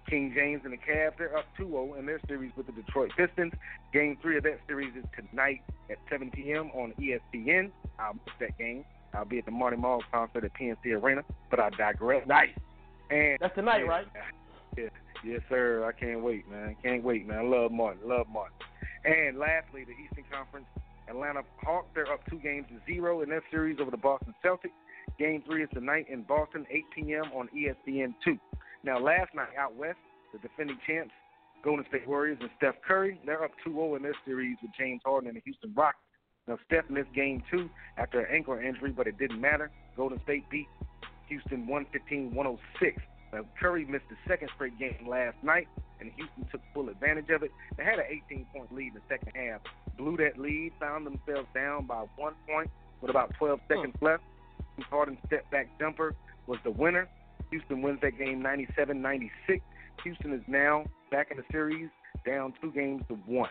King James and the Cavs, they're up 2-0 in their series with the Detroit Pistons. Game three of that series is tonight at 7 p.m. on ESPN. I'll miss that game. I'll be at the Marty Marl concert at PNC Arena, but I digress. Nice. And That's tonight, yeah, right? Yeah, yes, sir. I can't wait, man. Can't wait, man. I love Martin. Love Martin. And lastly, the Eastern Conference, Atlanta Hawks, they're up two games to zero in their series over the Boston Celtics. Game three is tonight in Boston, 8 p.m. on E ESPN2. Now, last night out west, the defending champs, Golden State Warriors and Steph Curry, they're up 2-0 in their series with James Harden and the Houston Rockets. Now, Steph missed game two after an ankle injury, but it didn't matter. Golden State beat Houston 115-106. Now, Curry missed the second straight game last night, and Houston took full advantage of it. They had an 18-point lead in the second half, blew that lead, found themselves down by one point with about 12 seconds left. Harden's step back jumper was the winner. Houston wins that game 97-96. Houston is now back in the series, down two games to one.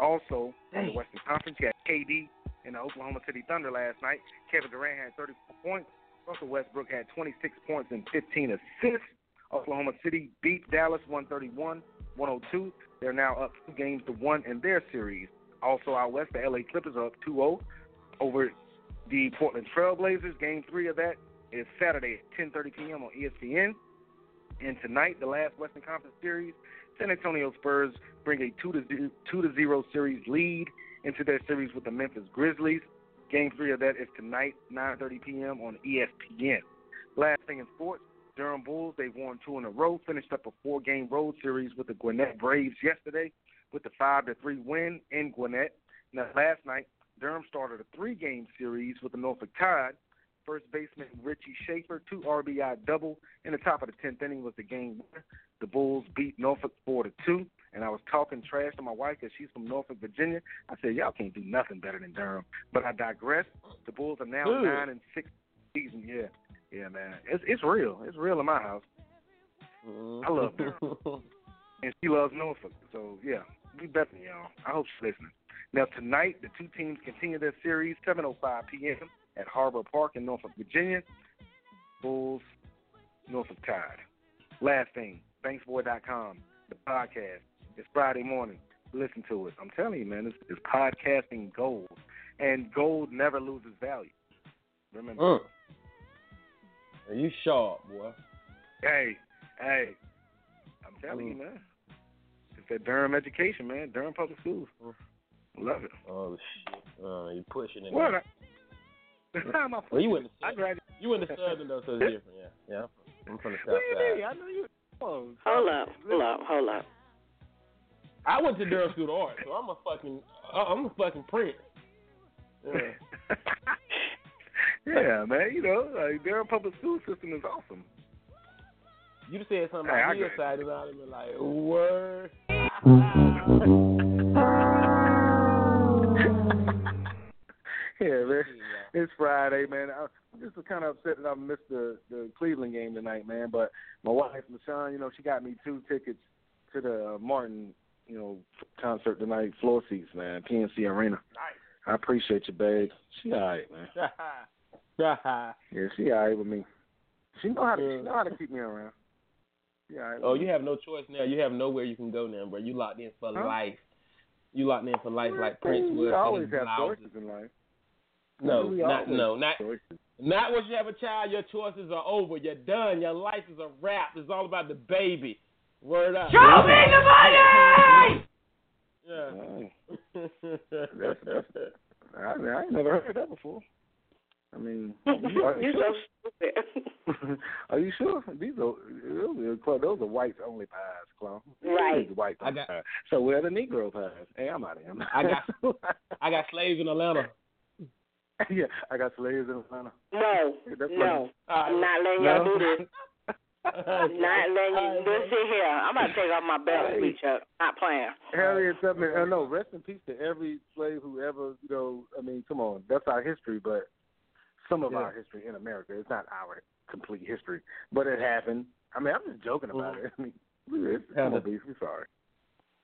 Also, in the Western Conference, you had KD in the Oklahoma City Thunder last night. Kevin Durant had 34 points. Russell Westbrook had 26 points and 15 assists. Oklahoma City beat Dallas 131 102. They're now up two games to one in their series. Also out west, the LA Clippers are up 2 0 over the Portland Trailblazers. Game three of that is Saturday at 10:30 p.m. on ESPN. And tonight, the last Western Conference series, San Antonio Spurs bring a two to zero, two to zero series lead into their series with the Memphis Grizzlies. Game three of that is tonight, 9:30 p.m. on ESPN. Last thing in sports, Durham Bulls they've won two in a row. Finished up a four-game road series with the Gwinnett Braves yesterday with the five to three win in Gwinnett. Now last night, Durham started a three-game series with the Norfolk Tide. First baseman Richie Shaffer, two RBI double. In the top of the tenth inning was the game winner. The Bulls beat Norfolk four to two. And I was talking trash to my wife because she's from Norfolk, Virginia. I said, y'all can't do nothing better than Durham. But I digress. The Bulls are now Good. nine and six season. Yeah, yeah, man. It's it's real. It's real in my house. I love Durham, <laughs> and she loves Norfolk. So yeah, we better y'all. I hope she's listening. Now tonight, the two teams continue their series, 7:05 p.m. at Harbor Park in Norfolk, Virginia. Bulls, Norfolk Tide. Last thing, Banksboy.com, the podcast. It's Friday morning. Listen to it. I'm telling you, man, it's, it's podcasting gold, and gold never loses value. Remember. Mm. Are you sharp, boy? Hey, hey, I'm telling you, Mm. man. It's that Durham education, man. Durham public schools. Love it. Oh shit! Uh, you pushing it. What? now. <laughs> I, <laughs> how am I Well, you in the I graduated. you in the southern though, so it's <laughs> different. Yeah, yeah. I'm from the What south do you side. mean? I know you. Oh, Hold up, hold up, hold up. I went to Durham School of Art, so I'm a fucking I'm a fucking prince. Yeah. Yeah, man. You know, like their public school system is awesome. You just said something Hey, about it. hillside about it, like word. <laughs> Yeah, man. It's Friday, man. I- I'm just kind of upset that I missed the the Cleveland game tonight, man. But my wife, LaShawn, you know, she got me two tickets to the uh, Martin, you know, concert tonight, floor seats, man, PNC Arena. Nice. I appreciate you, babe. She all right, man. <laughs> <laughs> Yeah, she all right with me. She know how to she know how to keep me around. She all right oh, with oh, me. you have no choice now. You have nowhere you can go now, bro. You locked in for Huh? life. You locked in for life, like Prince we was. always selling have blouses. choices in life. No, not no, not choices. not once you have a child. Your choices are over. You're done. Your life is a wrap. It's all about the baby. Word up. Show me the money! Yeah. That's, that's, I, I ain't never heard that before. I mean, <laughs> are You're you so stupid. sure? <laughs> Are you sure? These are those are, those are whites only pies, clown. Right. These are whites I got- pies. So where are the Negro pies? Hey, I'm out of here. I got <laughs> I got slaves in Atlanta. yeah, I got slaves in Atlanta. No, That's no, funny. I'm not letting y'all do this. I'm not letting you do sit here. I'm about to take off my belt Hey. speech up. Not playing. Harriet Tubman. Uh, no, rest in peace to every slave who ever, you know. I mean, come on, that's our history, but some of Yeah. our history in America. It's not our complete history, but it happened. I mean, I'm just joking about it. <laughs> I mean, it's, come Panda. on, beef. We sorry.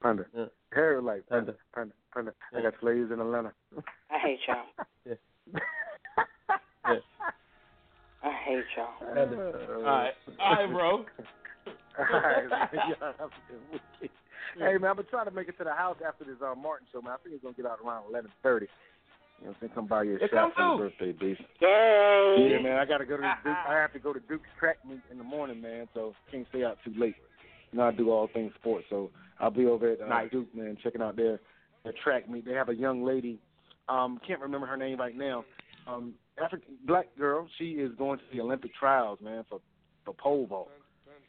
Panda. Yeah. Harriet, like Panda, Panda, Panda. I got slaves in Atlanta. I hate y'all. <laughs> <laughs> Yeah. I hate y'all. All right, all right, bro. Alright, man. Y'all have a good hey man, I'm gonna try to make it to the house after this uh, Martin show, man. I think it's gonna get out around eleven thirty. You know what I'm saying? Come by your Yeah, shop for your birthday, beef. Yay! Yeah, man, I gotta go to the Duke. I have to go to Duke's track meet in the morning, man. So can't stay out too late. You know, I do all things sports, so I'll be over at uh, Nice. Duke, man, checking out their their track meet. They have a young lady, um, can't remember her name right now. Um, African black girl. She is going to the Olympic trials, man, for for pole vault.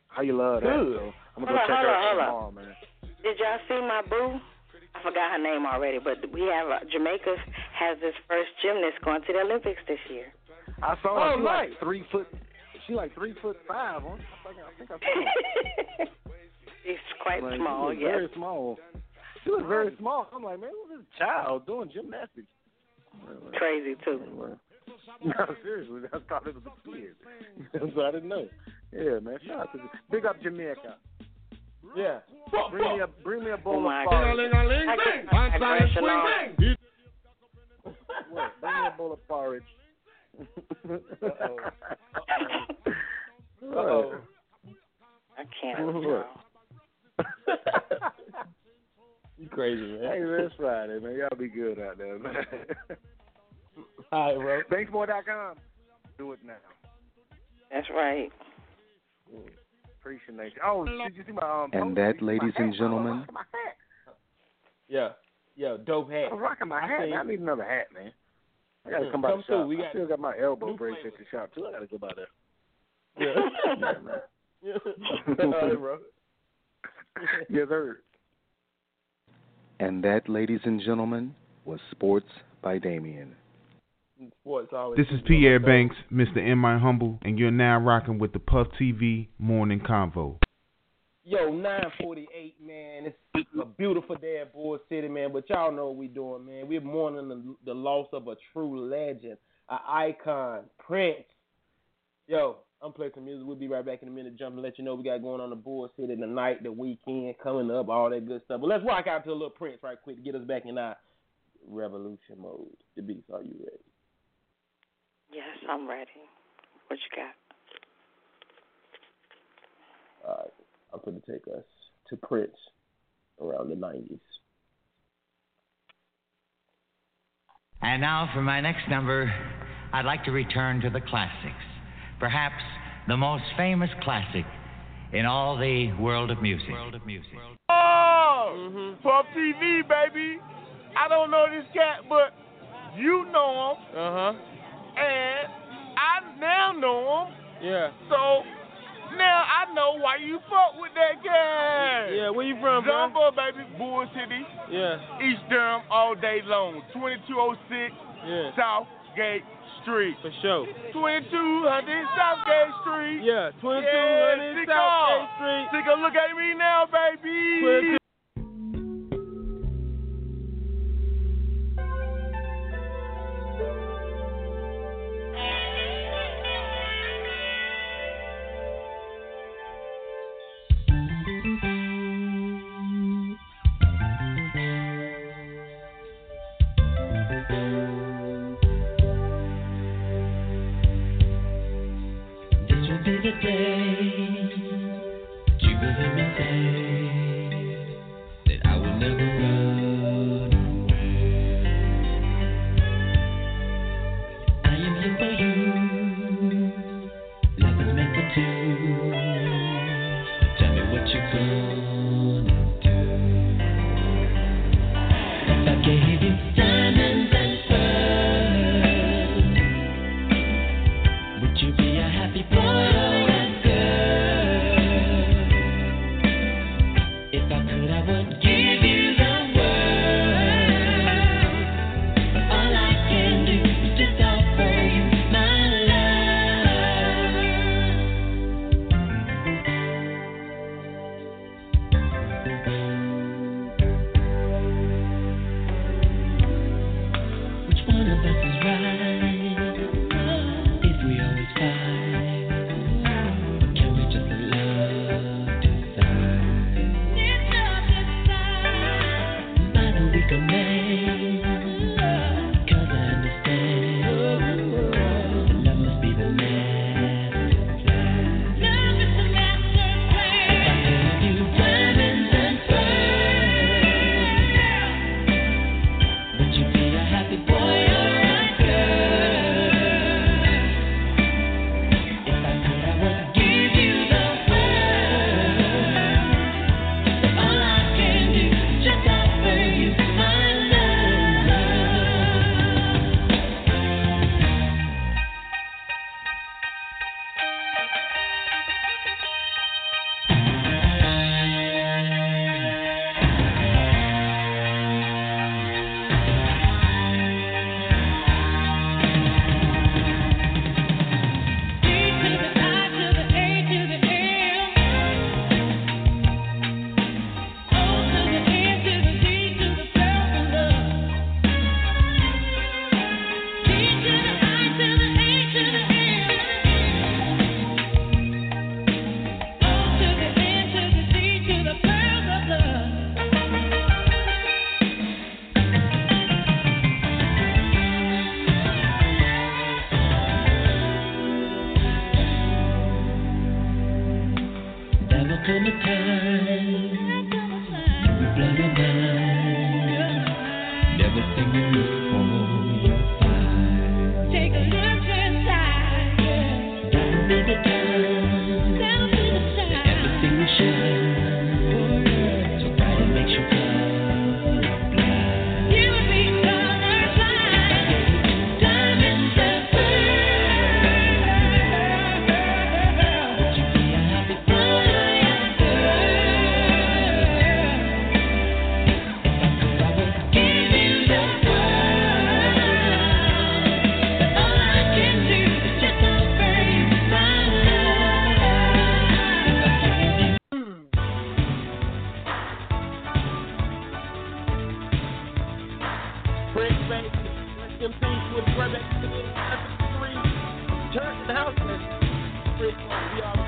How you love that? Good. So I'm gonna go Hold check hold her out hold on. tomorrow, man. Did y'all see my boo? I forgot her name already, but we have uh, Jamaica has this first gymnast going to the Olympics this year. I saw her. Oh, she nice. like three foot. She like three foot five. Huh? I think I, saw her. <laughs> She's quite Like, small, she was yes. Very small. She was very small. I'm like, man, who's this child doing gymnastics? Crazy too. <laughs> No, seriously, I thought it was a kid. <laughs> so I didn't know. Yeah, man. Shout out to big up Jamaica. Yeah. Bring me a bring me a bowl Oh of porridge. I get aggression on. What? Bring me a bowl of porridge. Uh-oh. What? I can't. with What? y'all. Crazy, man. Hey, man, it's Friday, man. Y'all be good out there, man. <laughs> All right, bro. Banksmore.com. Do it now. That's right. Mm. Appreciate it. Oh, did you see my um? And that, Did you see my ladies and gentlemen, I'm rocking my hat. Yeah. Yeah, dope hat. I'm rocking my hat. seen- Man. I need another hat, man. I gotta Yeah, come by come the through. shop. We I still got my elbow brace at the shop too. I gotta go by there. Yeah. <laughs> Yeah, man. yeah. All right, bro. <laughs> yes, sir. and that, ladies and gentlemen, was Sports by Damien. Sports always This is Pierre. Banks, Mr. M. My Humble, and you're now rocking with the Puff TV Morning Convo. Yo, 948, man. It's a beautiful day at Bull City, man. But y'all know what we're doing, man. We're mourning the, the loss of a true legend, an icon, Prince. Yo, I'm playing some music. We'll be right back in a minute. Jump and let you know we got going on the Bull City tonight, the weekend coming up, all that good stuff. But let's rock out to a little Prince right quick to get us back in our revolution mode. The beats, are you ready? Yes, I'm ready. What you got? All right, I'm going to take us to Prince around the 90s. And now for my next number, I'd like to return to the classics. Perhaps the most famous classic in all the world of music. World of music. Oh, Puff TV, baby. I don't know this cat, but you know him. Uh huh. And I now know him. Yeah. So now I know why you fuck with that cat. Yeah, where you from, bro? Jumbo, baby. Bull City. Yeah. East Durham all day long. 2206 Yeah. Southgate Street. For sure. 2200 Southgate Street. Yeah, 2200 Yeah, Southgate Street. Take a look at me now, baby. Prince we are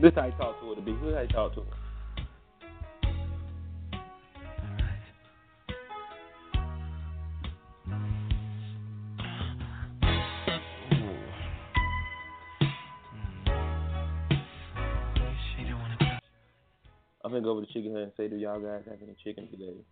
This how you talk to her, the bitch. This how you talk to her. Mm. Mm. I'm gonna go over to Chicken Hut and say, do y'all guys have any chicken today?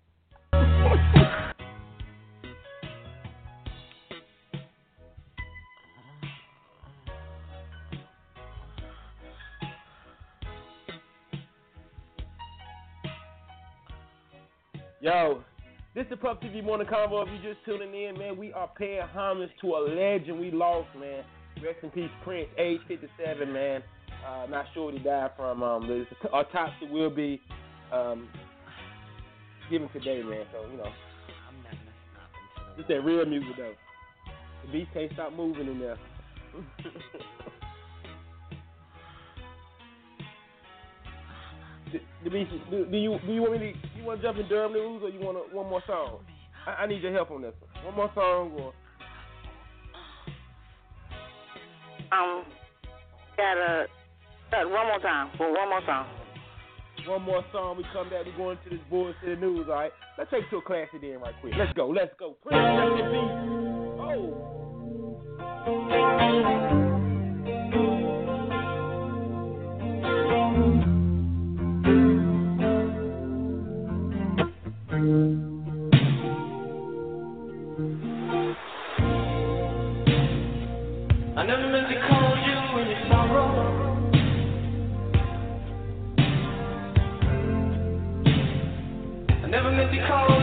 Is the Puff TV Morning Convo. If you're just tuning in, man, we are paying homage to a legend we lost, man. Rest in peace, Prince, age 57, man. Uh, not sure what he died from. Um, the autopsy will be um, given today, man. So you know, Just that real music though. The beast can't stop moving in there. <laughs> the, the beast, do, do you do you want me to want to jump in Durham news or you want a, one more song? I, I need your help on this one. One more song or Um, got a got one more time. Well, one more song. one more song. We come back. We go into this bullshit news. All right. Let's take it to a classic then, right quick. Let's go. Let's go. Prince, rest in peace. Oh. I never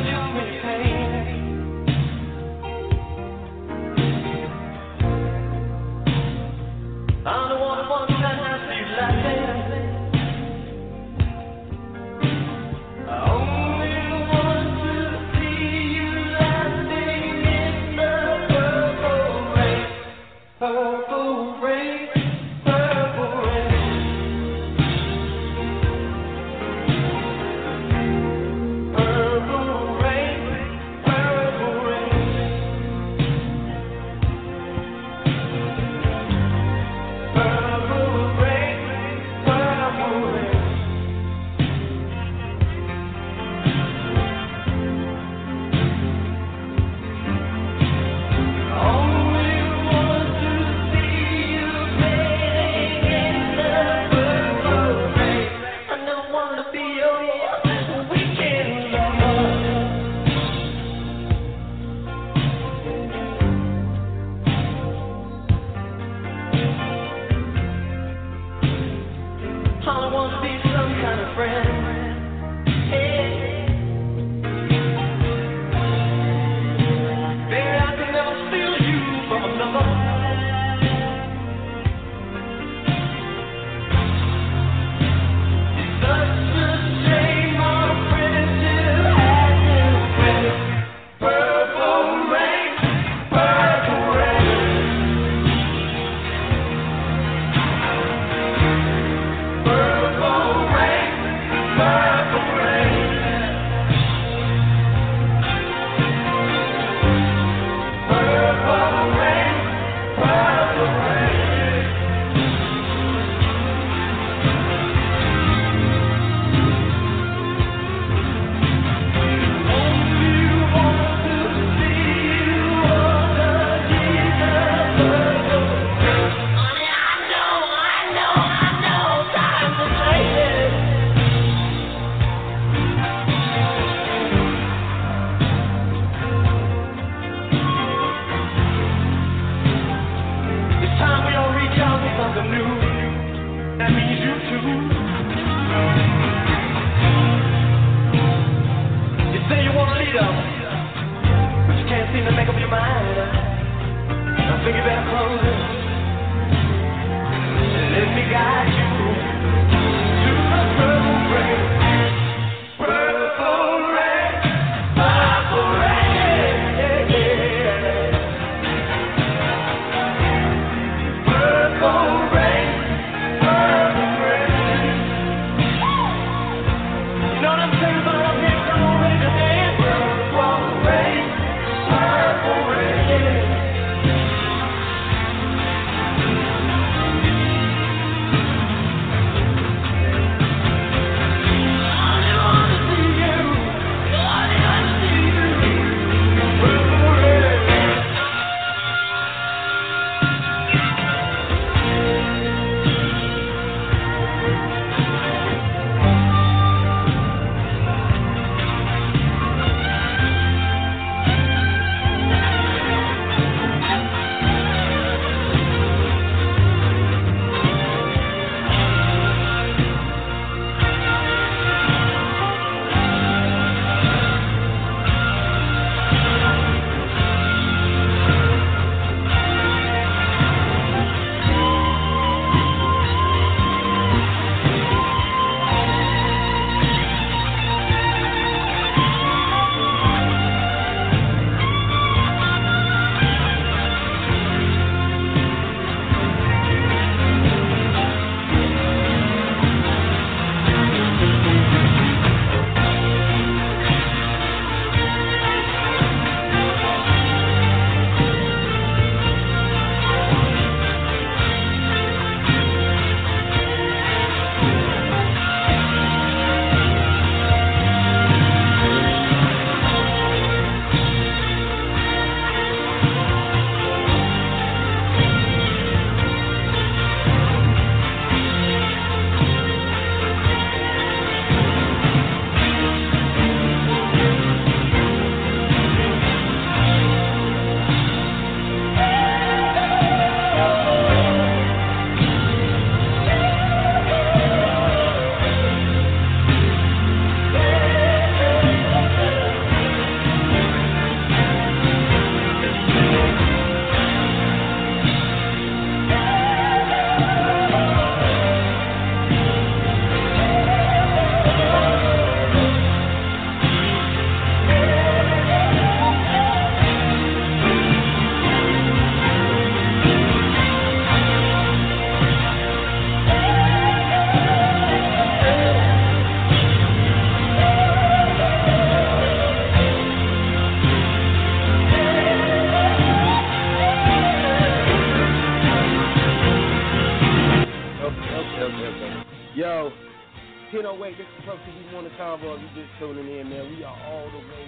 1008, this is Puff TV Morning Convo. You just tuning in, man, we are all the way,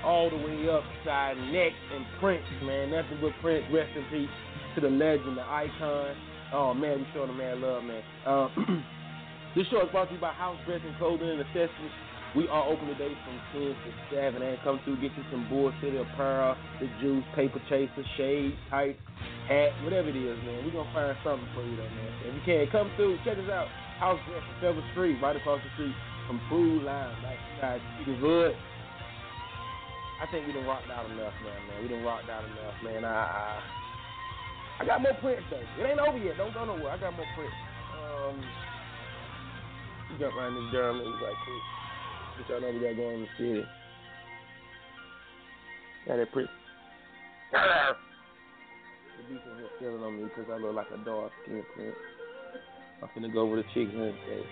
all the way upside neck and Prince, man. Nothing but Prince. Rest in peace to the legend, the icon. Oh man, we showing the man love, man. Um, <clears throat> this show is brought to you by House Dressing Clothing and Accessories. We are open today from 10 to 7 and come through, get you some Bull City apparel, the juice, paper chaser, shades, tights, hat, whatever it is, man. We're going to find something for you, though, man. If you can, come through, check us out. House Dressing, 7th Street, right across the street from Food Lion, right beside Chicken Hood. I think we done rocked out enough, man, man. We done rocked out enough, man. I, I, I got more Prince, though. It ain't over yet. Don't go nowhere. I got more Prince. Um, jump around this Durham and he's like, quick. But y'all know we got going in the city. Got that pretty. <coughs> The in here feeling on me because I look like a dark skin print. I'm finna go over to Chicken and say,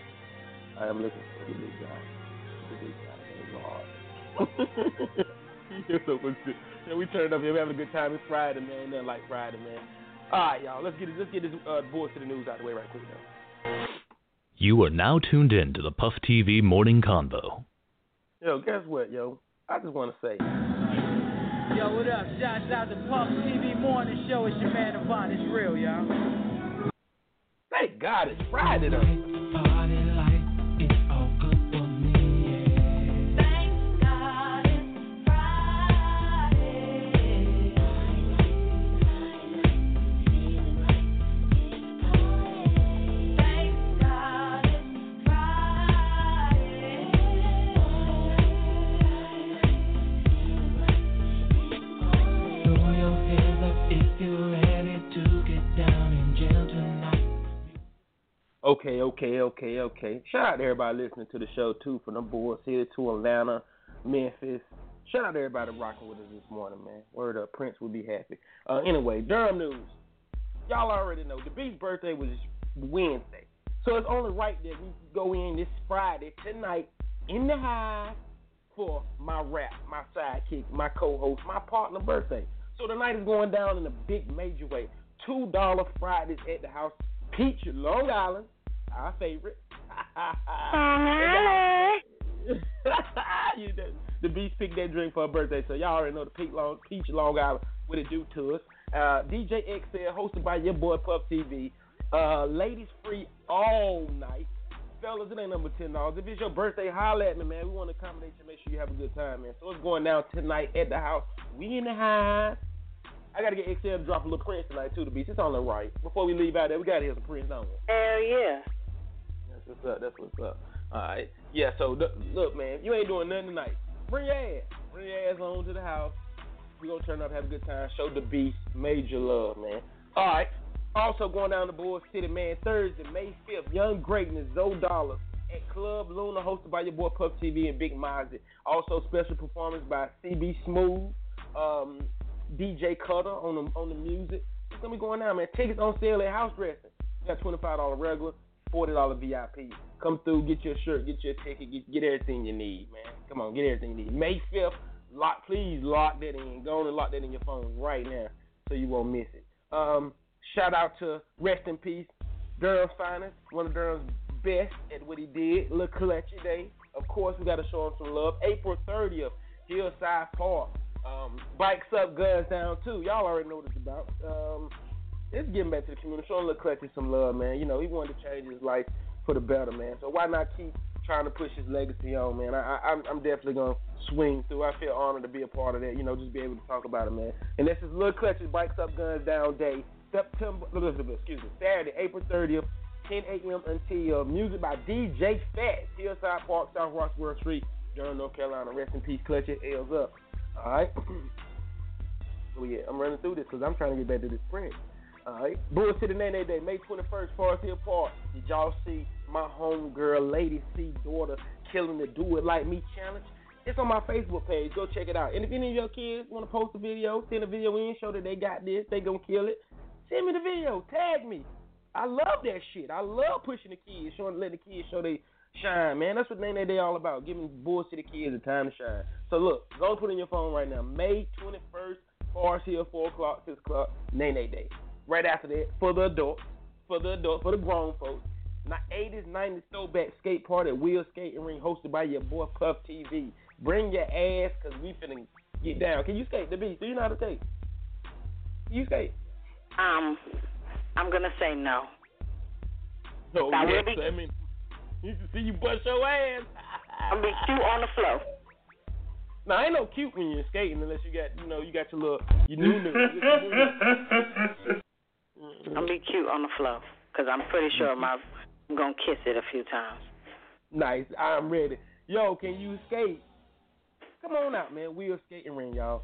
I am looking for the big guy. The big guy. It's hard. <laughs> You're so much. Yeah, we turned up here. We having a good time. It's Friday, man. Nothing like Friday, man. All right, y'all. Let's get it. Let's get this uh, boys to the news out the way right quick now. You are now tuned in to the Puff TV Morning Convo. Yo, guess what, yo? I just want to say, Yo, what up? Shouts out to Puff TV Morning Show. It's your man Avant. It's real, y'all. Thank God it's Friday though. Okay, okay, okay, okay. Shout out to everybody listening to the show too, from the boys here to Atlanta, Memphis. Shout out to everybody rocking with us this morning, man. Word up, Prince would be happy. Uh, anyway, Durham news. Y'all already know the Beast's birthday was Wednesday, so it's only right that we go in this Friday tonight in the hive for my rap, my sidekick, my co-host, my partner birthday. So tonight is going down in a big major way. Two dollar Fridays at the house. Peach, Long Island, our favorite. <laughs> you know, the beast picked that drink for her birthday, so y'all already know the Peach Long, Peach Long Island what it do to us. Uh, DJ XL, hosted by your boy Puff TV. Uh, ladies free all night. Fellas, it ain't number ten dollars. If it's your birthday, holla at me, man. We want to accommodate you, make sure you have a good time, man. So it's going down tonight at the house. We in the house. I gotta get XL to drop a little Prince tonight too, the beast. It's only right. Before we leave out there, we gotta hear some Prince, don't we? Hell yeah. What's up. That's what's up. All right. Yeah. So th- look, man, you ain't doing nothing tonight. Bring your ass. Bring your ass on to the house. We gonna turn up, have a good time. Show the beast major love, man. All right. Also going down to Bull City, man. Thursday, May fifth, Young Greatness, Zoe at Club Luna, hosted by your boy Puff TV and Big Mozzie. Also special performance by CB Smooth, um, DJ Cutter on the on the music. It's gonna be going down, man. Tickets on sale at House Dressing. Got twenty five dollar regular, forty dollar VIP. Come through, get your shirt, get your ticket, get, get everything you need, man. Come on, get everything you need. May fifth, lock please lock that in. Go on and lock that in your phone right now so you won't miss it. Um, shout out to rest in peace, Durham's finest, one of Durham's best at what he did. Lil Clutchy Day. Of course, we got to show him some love. April 30th, Hillside Park. Um, bikes up, guns down too. Y'all already know what it's about. Um, it's getting back to the community, showing Lil Clutchy some love, man. You know, he wanted to change his life for the better, man. So why not keep trying to push his legacy on, man? I, I, I'm, definitely gonna swing through. I feel honored to be a part of that. You know, just be able to talk about it, man. And this is Lil Clutchy's Bikes Up, Guns Down Day, September, excuse me, Saturday, April 30th, 10 a.m. until music by DJ Fat, Hillside Park, South Roxborough Street, Durham, North Carolina. Rest in peace, Clutchy. L's up. All right. <clears throat> so yeah, I'm running through this because I'm trying to get back to this sprint. All right. Bull City Nene Day, May 21st, Forest Hill Park. Did y'all see my homegirl, Lady C daughter, killing the Do It Like Me challenge? It's on my Facebook page. Go check it out. And if any of your kids want to post a video, send a video in, show that they got this, they gonna kill it. Send me the video. Tag me. I love that shit. I love pushing the kids, showing letting the kids show they shine, man. That's what Nene Day all about. Giving Bull City kids a time to shine. So look, go put in your phone right now. May 21st, Forest Hill, 4 o'clock, 6 o'clock, Nene Day. Right after that, for the adults, for the adults, for the grown folks, My 80s, 90s throwback skate party at Wheel Skating Ring hosted by your boy Puff TV. Bring your ass because we finna get down. Can you skate the beast? Do you know how to skate? You skate? Um, I'm gonna say no. No, I yes, be- I mean, you can see you bust your ass. I'll be cute on the floor. Now, I ain't no cute when you're skating unless you got, you know, you got your little, you new I'm gonna be cute on the floor because I'm pretty sure my I'm gonna kiss it a few times. Nice. I'm ready. Yo, can you skate? Come on out, man. Wheel skating ring, y'all.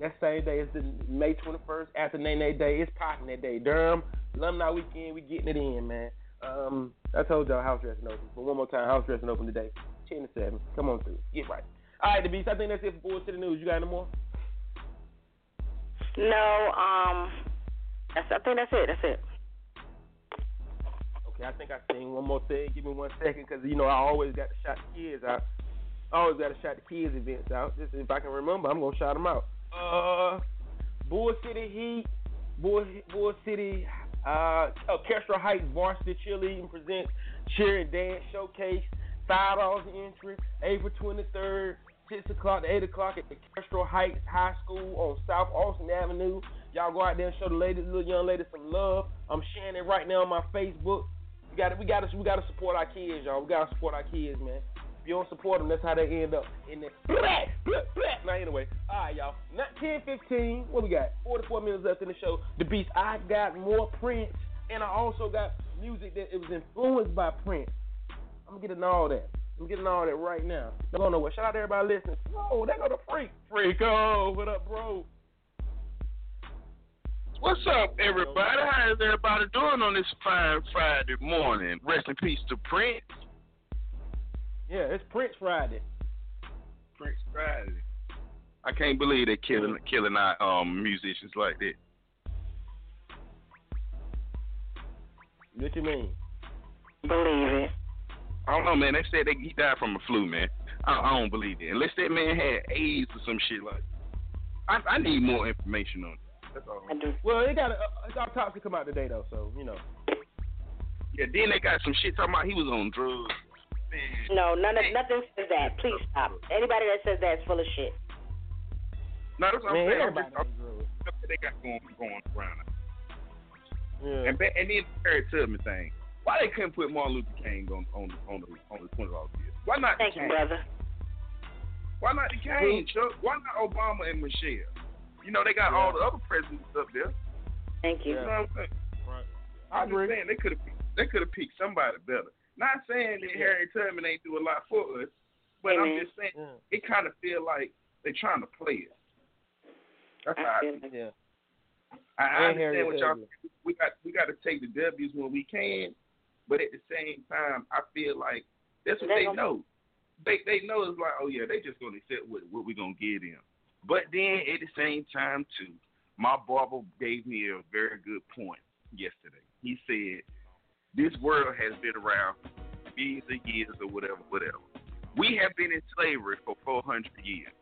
That same day, is the May 21st after Nene Day. It's popping that day. Durham, alumni weekend, we getting it in, man. Um, I told y'all house dressing open, but one more time, house dressing open today, 10 to 7. Come on through. Get right. All right, the beast. I think that's it for Bull City News. You got any more? No, um, that's I think that's it. That's it. Okay, I think I seen one more thing. Give me one second, cause you know I always got to shout the kids out. I always got to shout the kids events out. Just if I can remember, I'm gonna shout them out. Uh, Bull City Heat, Bull Bull City, uh, Orchestra Heights Varsity Cheerleading presents Cheer and Dance Showcase. Five dollars entry, April 23rd, six o'clock to eight o'clock at the Orchestra Heights High School on South Austin Avenue. Y'all go out there and show the ladies, little young ladies, some love. I'm sharing it right now on my Facebook. We got to, we got to, we got to support our kids, y'all. We got to support our kids, man. If you don't support them, that's how they end up in there. Now, anyway, all right, y'all. Not 10, 15. What we got? 44 minutes left in the show. The Beast. I got more Prince, and I also got music that it was influenced by Prince. I'm getting all that. I'm getting all that right now. Don't go nowhere. Shout out to everybody listening. Oh, there go the freak. Freako. What up, bro? What's up, everybody? How is everybody doing on this fine Friday morning? Rest in peace to Prince. Yeah, it's Prince Friday. Prince Friday. I can't believe they're killing killing our um musicians like that. What you mean? Believe it. I don't know, man. They said they, he died from a flu, man. I, I don't believe it. Unless that man had AIDS or some shit like. I, I need more information on it. That's all. I do. Well, it got a, it's autopsy come out today though, so you know. Yeah, then they got some shit talking about he was on drugs. Man. No, none of nothing says that. Please stop. Anybody that says that is full of shit. No, that's what Man, I'm saying. I'm everybody just, I'm, that's what they got going going around. Yeah. And, and then the Harry Tubman thing. Why they couldn't put Martin Luther King on on on the on the twenty dollars bill? Why not Thank the you, King? brother. Why not the King, Chuck? Why not Obama and Michelle? You know they got all the other presidents up there. Thank you. You know what I'm saying? Right. I'm just saying they could have they could have picked somebody better. Not saying that Harry Tubman ain't do a lot for us, but I'm mm-hmm. just saying it kind of feel like they're trying to play it. That's how I feel. Yeah. I, I And Harry understand what y'all. Tubman. We got we got to take the W's when we can, but at the same time, I feel like that's what They they know. They they know it's like, oh yeah, they just gonna accept what what we gonna give them. But then at the same time too, my barber gave me a very good point yesterday. He said, "This world has been around millions of years or whatever, whatever. We have been in slavery for 400 years.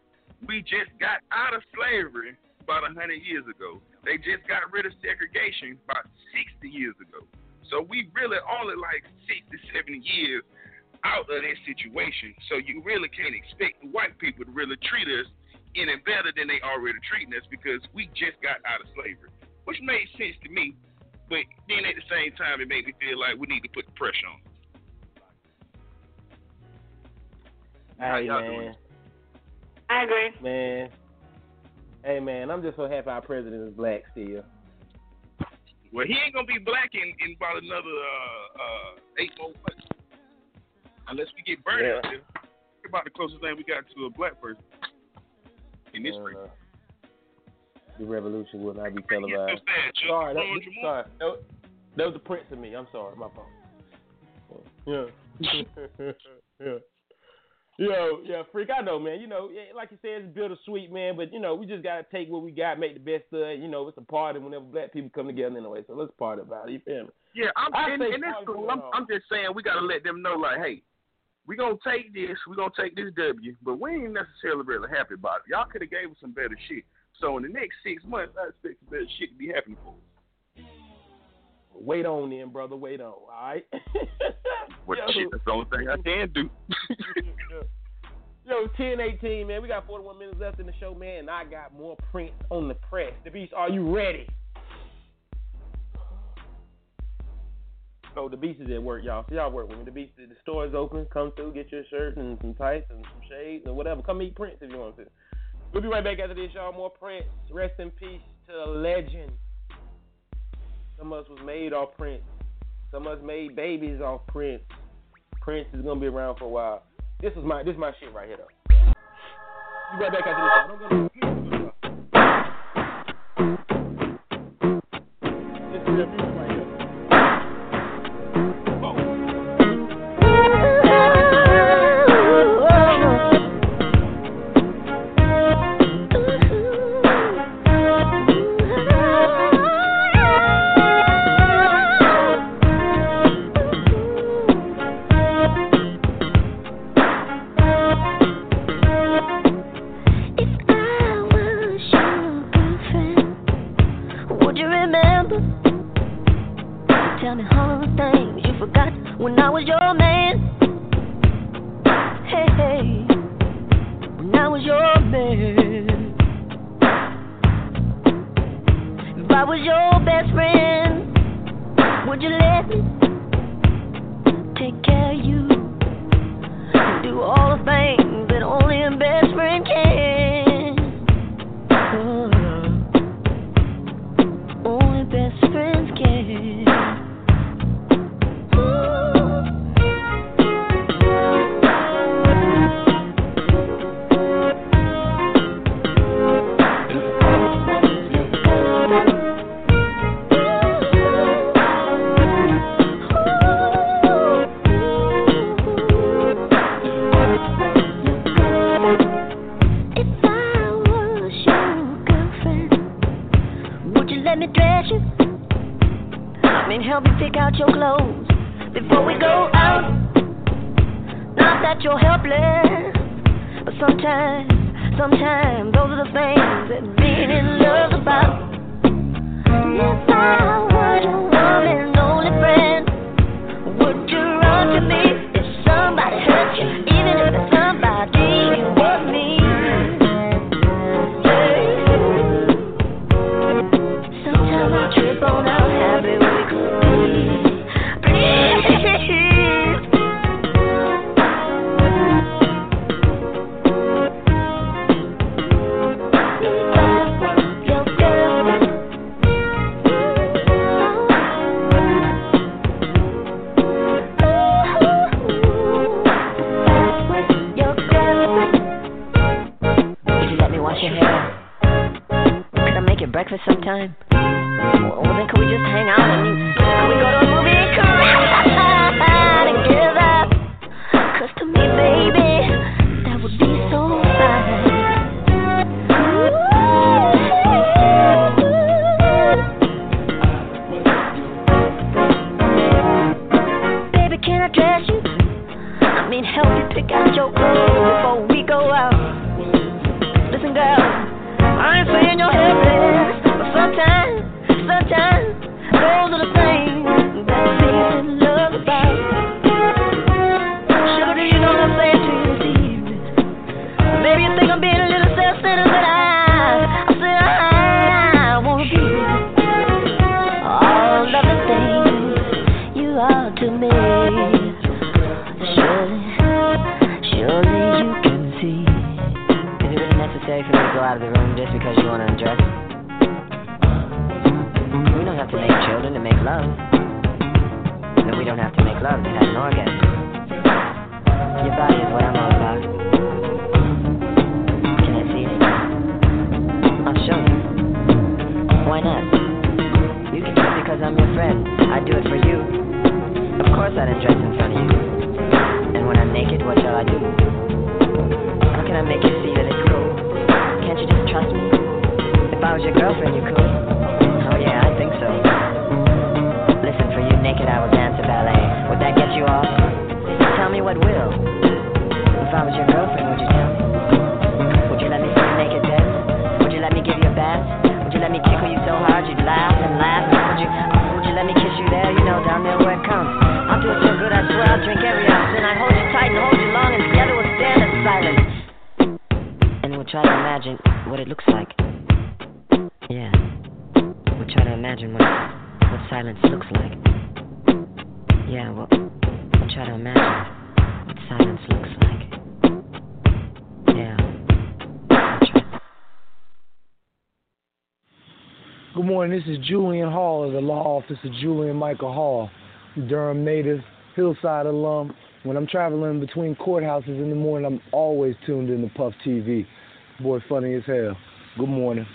We just got out of slavery about 100 years ago. They just got rid of segregation about 60 years ago. So we really only like 60, 70 years out of that situation. So you really can't expect the white people to really treat us any better than they already treating us because we just got out of slavery, which made sense to me. But then at the same time, it made me feel like we need to put the pressure on. How Hey y'all man, doing? I agree. man. Hey man, I'm just so happy our president is black still. Well, he ain't gonna be black in, in about another uh, uh, eight more months, unless we get burned Yeah. out there. About the closest thing we got to a black person in this race. Uh, the revolution will not be televised. sad, Chuck. Sorry, that, sorry. That, was- that was the prince of me. I'm sorry, my fault. Yeah. <laughs> yeah. Yo, yeah, freak. I know, man. You know, like you said, it's bittersweet, man. But you know, we just gotta take what we got, make the best of it. You know, it's a party whenever black people come together anyway. So let's party about it. You feel me? Yeah, I'm, I and, say and that's party cool. I'm. I'm just saying we gotta let them know, like, hey, we gonna take this, we're gonna take this W, but we ain't necessarily really happy about it. Y'all could have gave us some better shit. So in the next six months, I expect some better shit to be happening for us. Wait on then, brother. Wait on. All right. <laughs> What Yo. shit? That's the only thing I can do. <laughs> Yo, 10 18, man. We got 41 minutes left in the show, man. And I got more Prince on the press. The Beast, are you ready? Oh, the Beast is at work, y'all. So y'all work with me. The Beast, the store is open. Come through, get your shirt and some tights and some shades and whatever. Come meet Prince if you want to. We'll be right back after this, y'all. More Prince. Rest in peace to the legend. Some of us was made off Prince. Some of us made babies off Prince. Prince is gonna be around for a while. This is my this is my shit right here though. Be right back after this. Don't go nowhere. When I was your man. Hey, hey, when I was your man. If I was your best friend, would you let me take care of you? Do all the things try to imagine what it looks like. Yeah. We'll try to imagine what what silence looks like. Yeah, we'll, we'll try to imagine what silence looks like. Yeah. Good morning. This is Julian Hall of the law office of Julian Michael Hall, Durham native, Hillside alum. When I'm traveling between courthouses in the morning, I'm always tuned in to Puff TV. Boy, funny as hell. Good morning.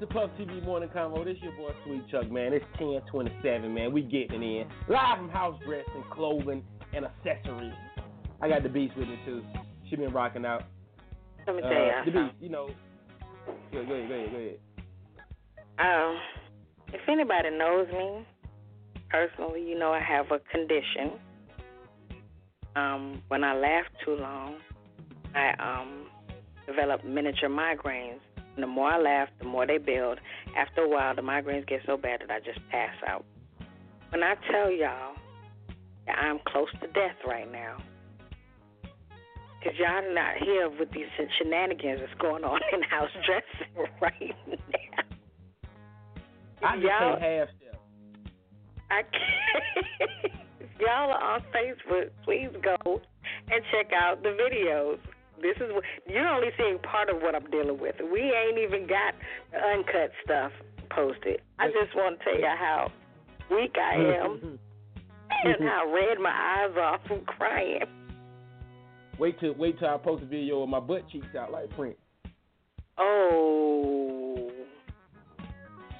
The Puff TV Morning Convo. This your boy Sweet Chuck, man. It's 1027, man. We getting in. Live from house dress and clothing and accessories. I got the beast with me, too. She been rocking out. Let me Uh, tell you. the beast, you know. Go, go ahead, go ahead, go ahead. Um, if anybody knows me personally, you know I have a condition. Um, when I laugh too long, I um develop miniature migraines. And the more I laugh, the more they build. After a while, the migraines get so bad that I just pass out. When I tell y'all that I'm close to death right now, because y'all are not here with these shenanigans that's going on in house dressing <laughs> right now. I just Y'all- can't half step. I can't. <laughs> Y'all are on Facebook, please go and check out the videos. This is what you're only seeing part of what I'm dealing with. We ain't even got uncut stuff posted. I just want to tell you how weak I mm-hmm. am mm-hmm. and how red my eyes are from crying. Wait till wait till I post a video with my butt cheeks out like Prince. Oh,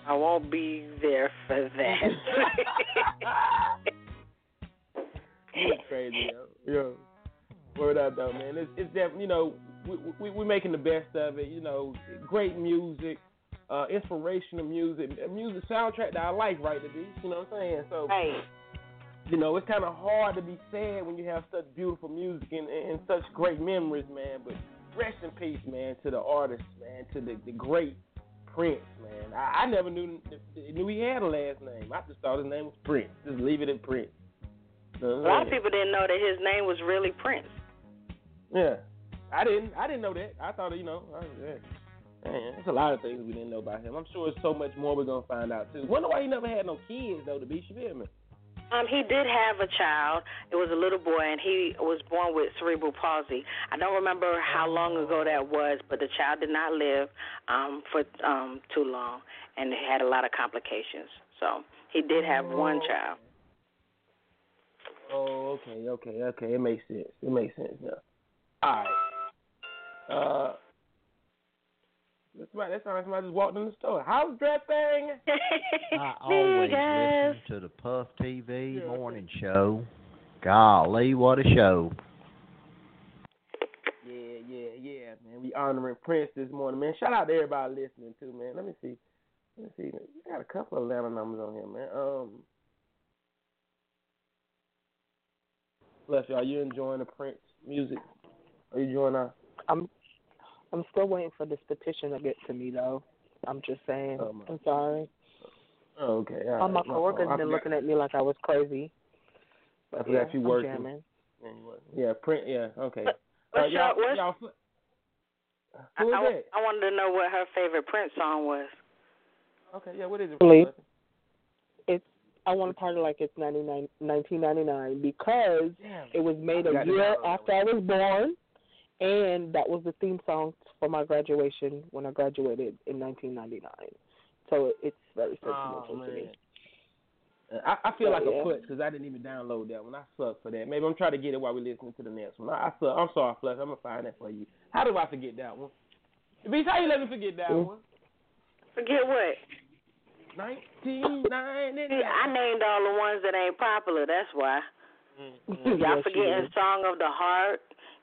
I won't be there for that. <laughs> You crazy, yo. yo. Word up, though, man. It's it's that you know we, we we're making the best of it. You know, great music, uh, inspirational music, a music soundtrack that I like, right to be. You know what I'm saying? So, right. you know, it's kind of hard to be sad when you have such beautiful music and, and such great memories, man. But rest in peace, man, to the artist, man, to the, the great Prince, man. I, I never knew knew he had a last name. I just thought his name was Prince. Just leave it at Prince. A lot of people didn't know that his name was really Prince. Yeah, I didn't. I didn't know that. I thought, you know, I, yeah. Man, there's a lot of things we didn't know about him. I'm sure there's so much more we're gonna find out too. Wonder why he never had no kids though. To be, feel me? Um, he did have a child. It was a little boy, and he was born with cerebral palsy. I don't remember how long ago that was, but the child did not live um, for um, too long, and he had a lot of complications. So he did have one child. Oh, okay, okay, okay. It makes sense. It makes sense now. All right. Uh, that's right. That sounds like somebody just walked in the store. How's that thing? I always listen to the Puff TV morning show. Golly, what a show! Yeah, yeah, yeah, man. We honoring Prince this morning, man. Shout out to everybody listening too, man. Let me see. Let me see. We got a couple of Atlanta numbers on here, man. Um, bless y'all. You enjoying the Prince music? Are you enjoying our? I'm I'm still waiting for this petition to get to me though. I'm just saying. Oh, I'm sorry. Oh, okay. All All my right. My coworkers fault. Been forgot- looking at me like I was crazy. I But forgot yeah, you I'm working. jamming. Yeah, you working. Yeah, print. Yeah, okay. What's Uh, your, y'all, what's, y'all, I, who is I, that? I wanted to know what her favorite Prince song was. Okay, yeah. What is it? Really? It's I want to party like it's 99, 1999 because Damn. it was made a year after I was born, and that was the theme song for my graduation when I graduated in 1999. So it's very Oh, sentimental to me. I, I feel So, like yeah. a put because I didn't even download that one. I suck for that. Maybe I'm trying to get it while we're listening to the next one. I, I suck. I'm sorry, Fluff. I'm gonna find that for you. How do I forget that one? Beast, how you let me forget that Mm. one? Forget what? 1999. I named all the ones that ain't popular. That's why. Y'all Yes, forgetting "Song of the Heart."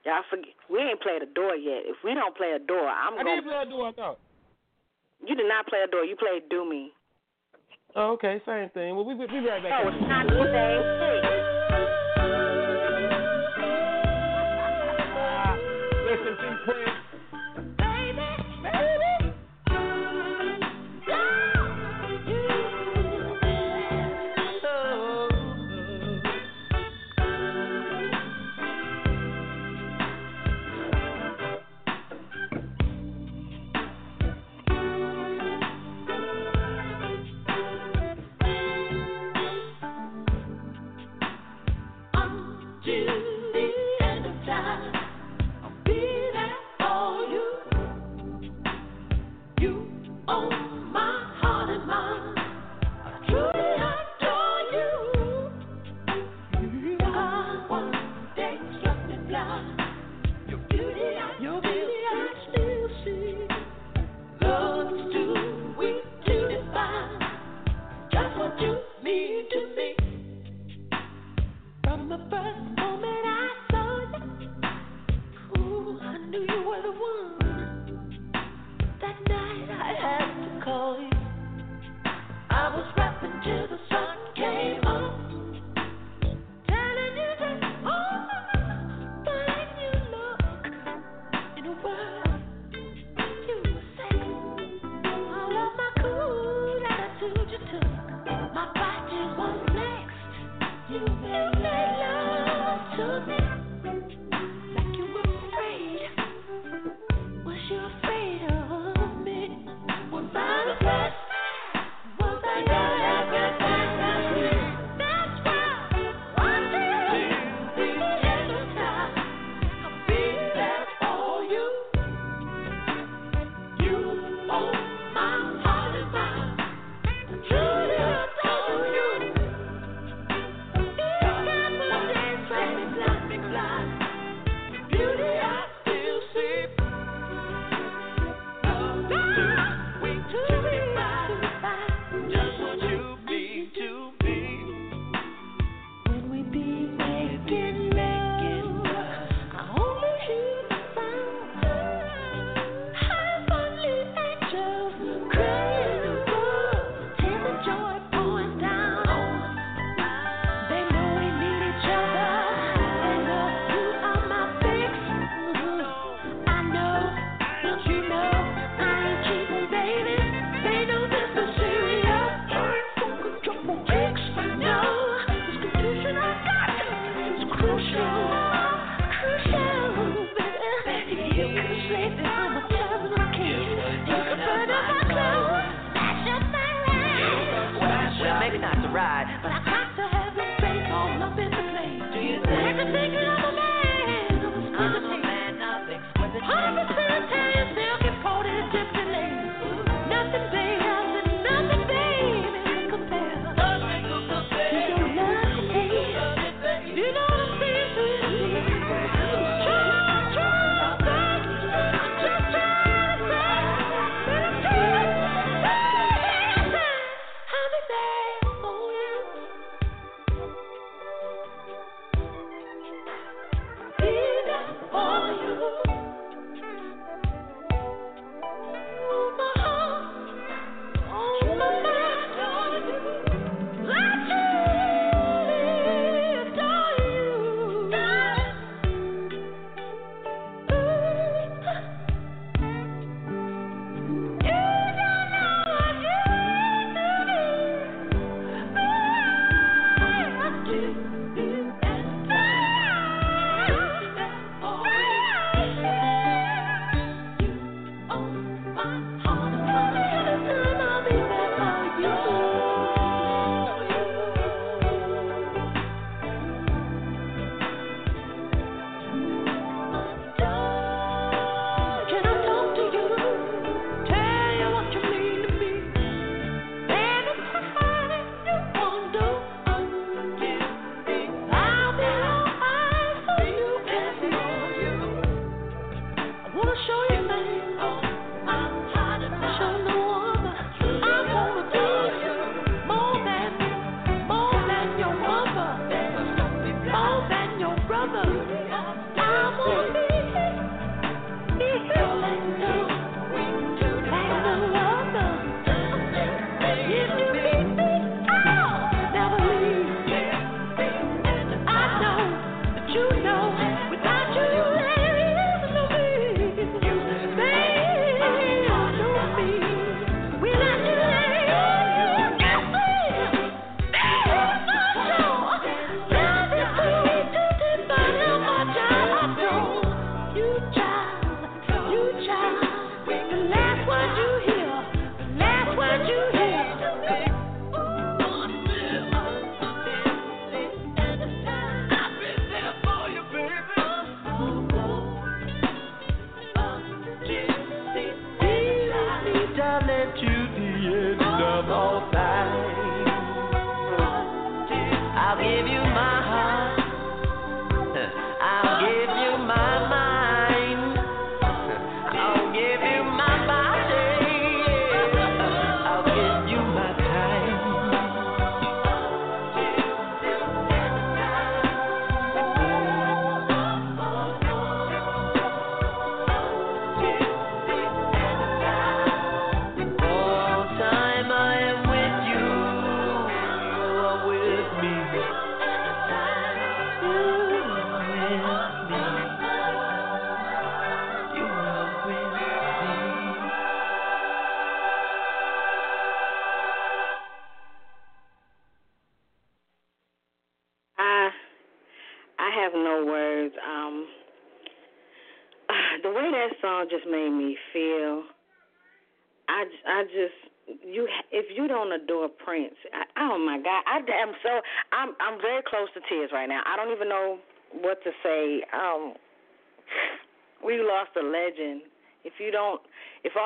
Y'all forget. We ain't played Adore yet. If we don't play Adore, I'm I gonna. I didn't play Adore, I thought. You did not play Adore. You played "Do Me." Oh, okay, same thing. Well, we we, we be right back. Oh, it's not the same thing.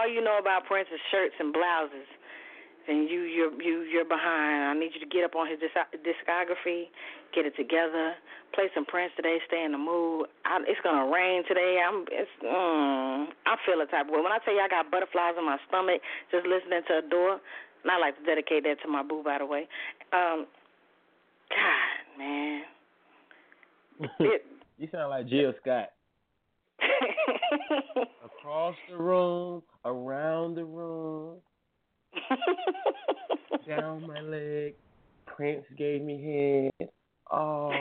All you know about Prince is shirts and blouses, then you you're you you're behind. I need you to get up on his discography, get it together, play some Prince today, stay in the mood. I, it's gonna rain today. I'm it's mm, I feel a type of way. When I tell you I got butterflies in my stomach just listening to Adore, and I like to dedicate that to my boo by the way. Um, God man, <laughs> it, you sound like Jill Scott. Across the room, around the room, down my leg. Prince gave me head. Oh.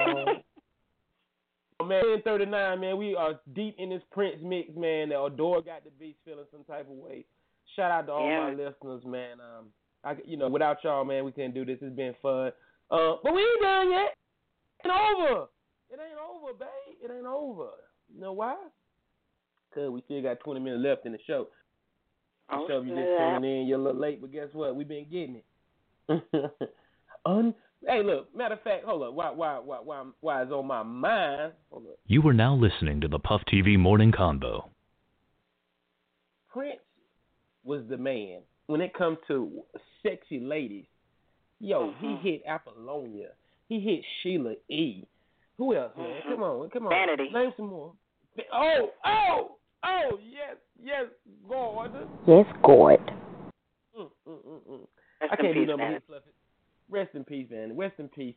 Oh, man, 39, man, we are deep in this Prince mix, man. The Adore got the beats feeling some type of way. Shout out to all Yeah. my listeners, man. Um, I, you know, without y'all, man, we couldn't do this. It's been fun. Uh, but we ain't done yet. It ain't over. It ain't over, babe. It ain't over. You know why? Cause we still got 20 minutes left in the show. So if you just snap. tuning in, you're a little late, but guess what? We've been getting it. <laughs> Un- hey, look. Matter of fact, hold up. Why, why, why, why, why is on my mind? Hold up. You are now listening to the Puff TV Morning Convo. Prince was the man when it comes to sexy ladies. Yo, he mm-hmm. hit Apollonia. He hit Sheila E. Who else, man? Mm-hmm. Come on, come on. Vanity. Name some more. Oh, oh, oh, yes, yes, God. Yes, God. Mm, mm, mm, mm. Rest I can't do peace, no more Vanity. hits left. Rest in peace, man. Rest in peace,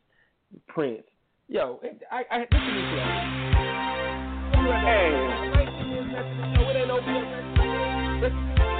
Prince. Yo, I, I, listen to this. Hey. It ain't over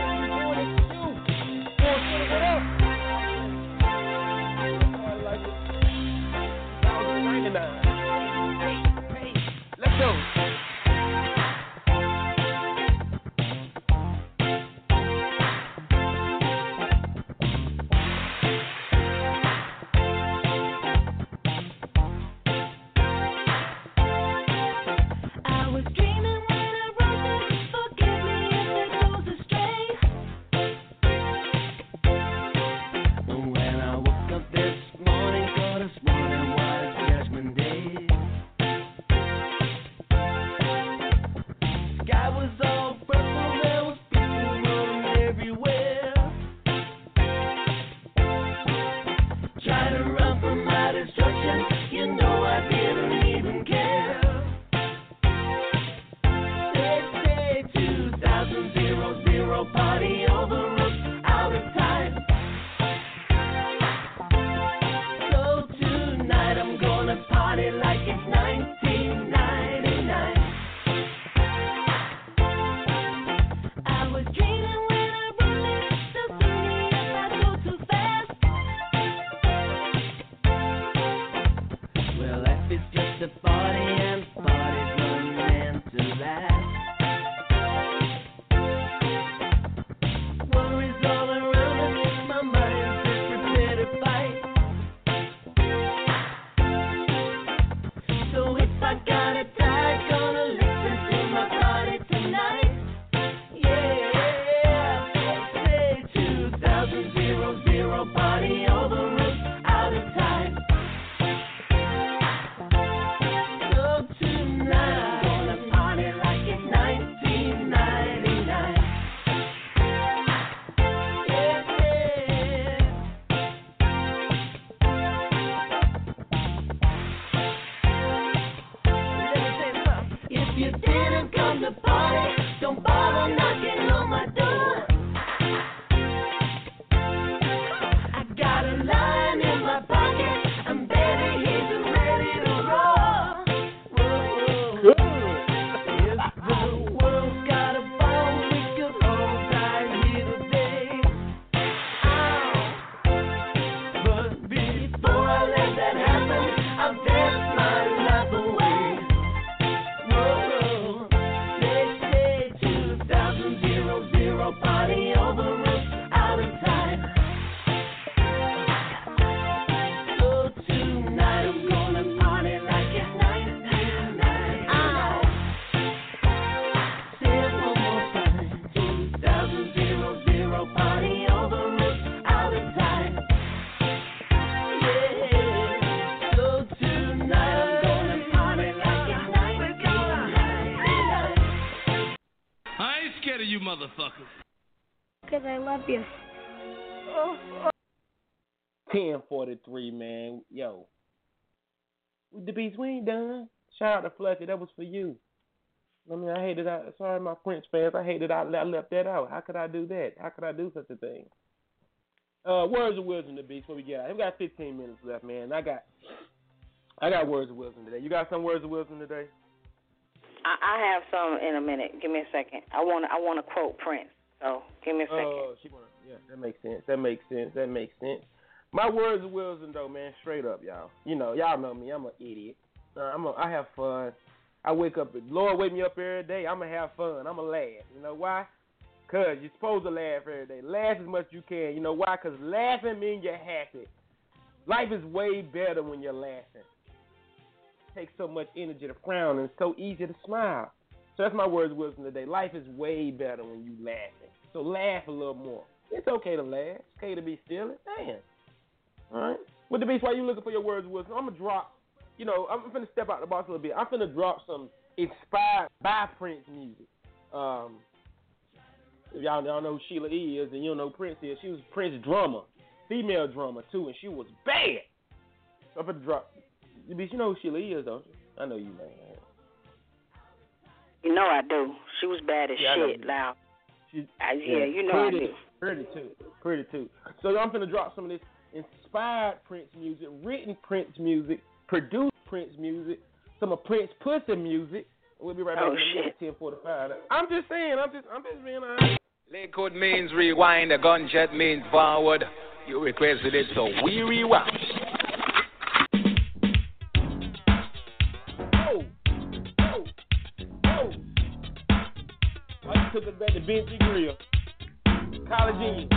men have come to party. Don't bother knocking. Motherfuckers. Because I love you. Ten forty three, man. Yo, With the beats we ain't done. Shout out to Fluffy. That was for you. I mean, I hated that. Sorry, my French fans. I hated I, I left that out. How could I do that? How could I do such a thing? Uh, words of wisdom to be What we got? We got 15 minutes left, man. I got, I got words of wisdom today. You got some words of wisdom today? I, I have some in a minute. Give me a second. I want I want to quote Prince. So give me a second. Oh, she wanna, yeah, that makes sense. That makes sense. That makes sense. My words of wisdom, though, man, straight up, y'all. You know, y'all know me. I'm an idiot. Uh, I'm a, I have fun. I wake up. Lord, wake me up every day. I'm gonna have fun. I'm gonna laugh. You know why? Cause you're supposed to laugh every day. Laugh as much as you can. You know why? Cause laughing means you're happy. Life is way better when you're laughing. Takes so much energy to frown, and it's so easy to smile. So that's my words of wisdom today. Life is way better when you laughing. So laugh a little more. It's okay to laugh. It's okay to be silly. Damn. All right. With the beast, while you looking for your words of wisdom, I'm gonna drop. You know, I'm finna step out the box a little bit. I'm finna drop some inspired by Prince music. Um, if y'all y'all know who Sheila E. is, and you don't know Prince is. She was Prince drummer, female drummer too, and she was bad. So I'm finna drop. You beast, you know who Sheila is, don't you? I know you know. You know I do. She was bad as Yeah, shit. you. Now, She, I, yeah, you know I pretty, do. Pretty too. Pretty too. So I'm gonna drop some of this inspired Prince music, written Prince music, produced Prince music, some of Prince pussy music. We'll be right back Oh, in a minute, shit. 10:45. I'm just saying. I'm just. I'm just being honest. Liquid means rewind, a gunshot means forward. You requested it, so we rewind. Took it back to Benji Grill. College Union.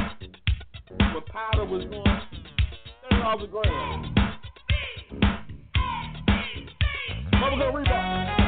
When powder was going thirty dollars a gram. Bubblegum Reebok. this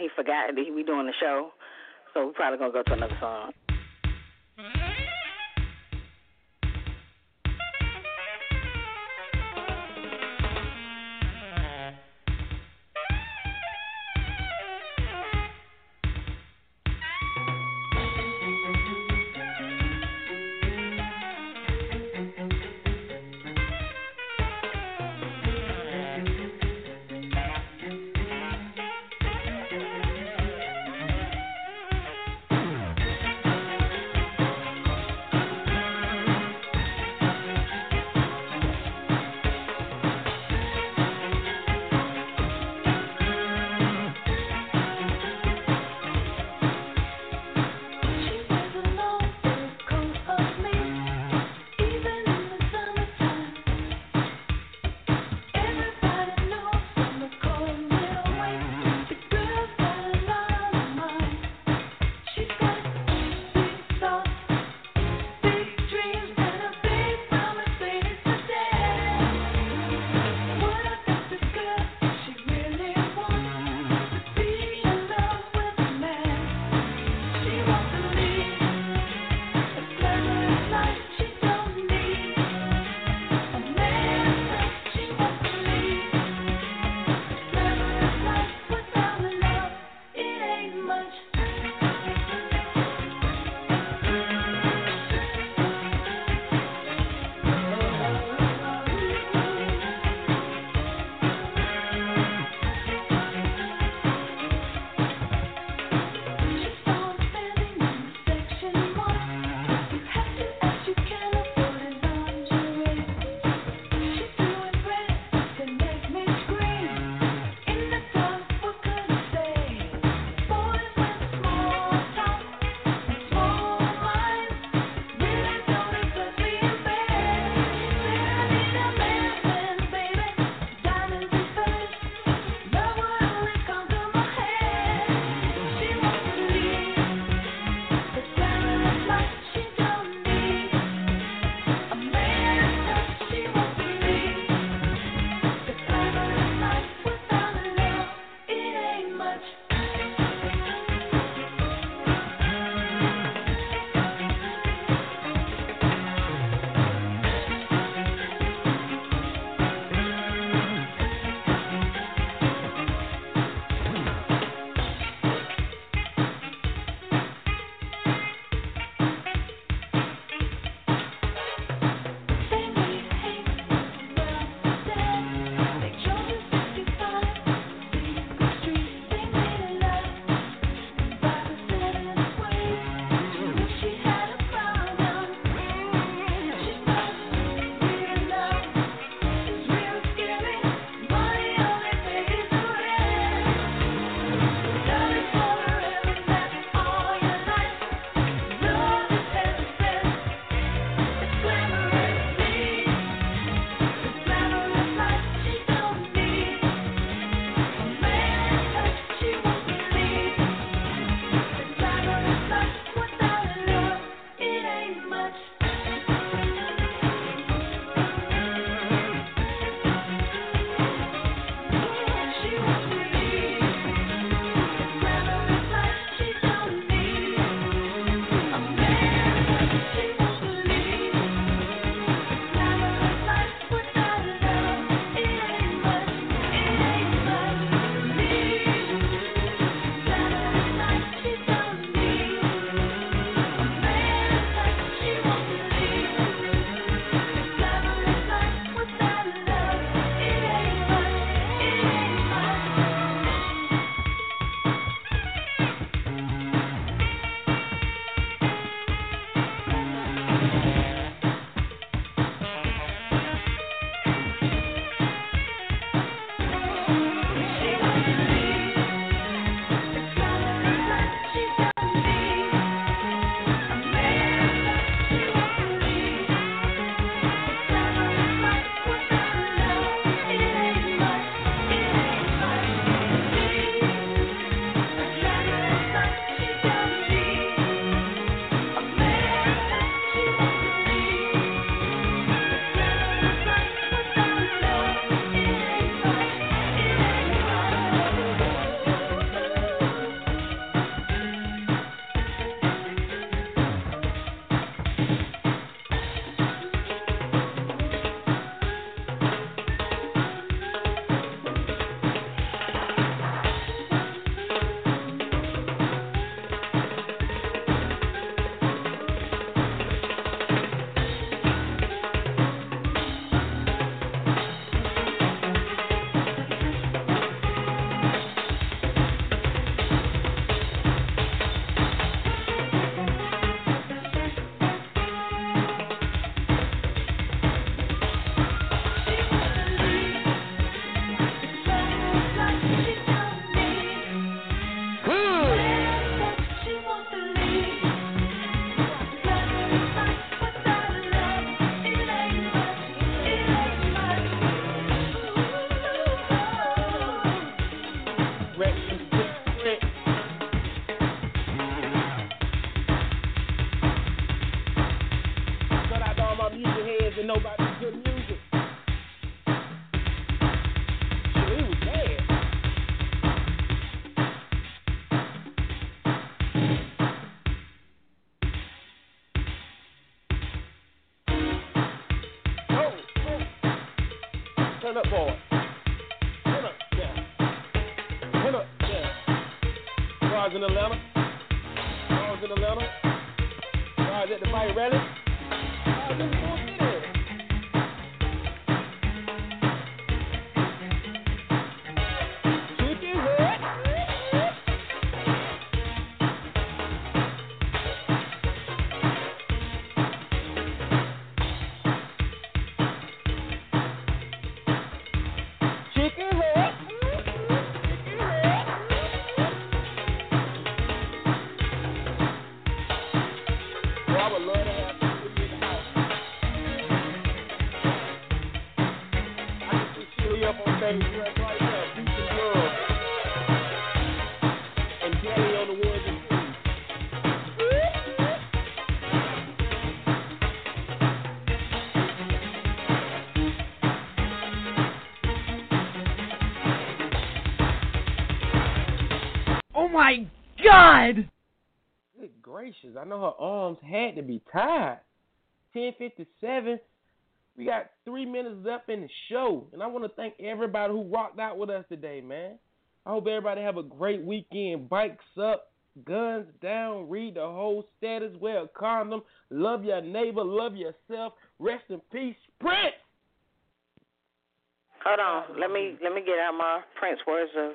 he forgot that he we doing the show, so we're probably gonna go to another song. Turn up, boy. I know her arms had to be tied. 1057. We got three minutes left in the show. And I want to thank everybody who rocked out with us today, man. I hope everybody have a great weekend. Bikes up, guns down, read the whole status, wear a condom, love your neighbor, love yourself. Rest in peace, Prince. Hold on. Let me let me get out my Prince words of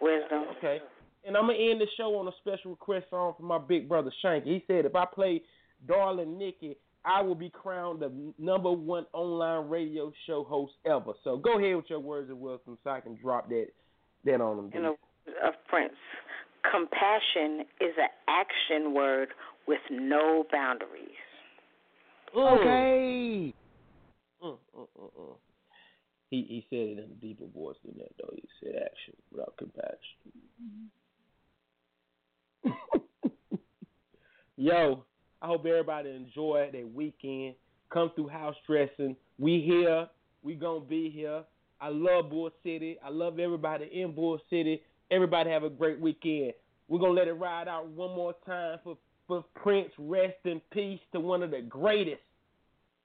wisdom. Okay. And I'm gonna end the show on a special request song from my big brother Shanky. He said if I play Darling Nikki, I will be crowned the number one online radio show host ever. So go ahead with your words of wisdom so I can drop that that on them. You know, of Prince. Compassion is an action word with no boundaries. Okay. Mm, mm, mm, mm. He he said it in a deeper voice than that though. He said action without compassion. <laughs> Yo, I hope everybody enjoyed their weekend. Come through house dressing. We here. We gonna be here. I love Bull City. I love everybody in Bull City. Everybody have a great weekend. We're gonna let it ride out one more time for for Prince. Rest in peace to one of the greatest.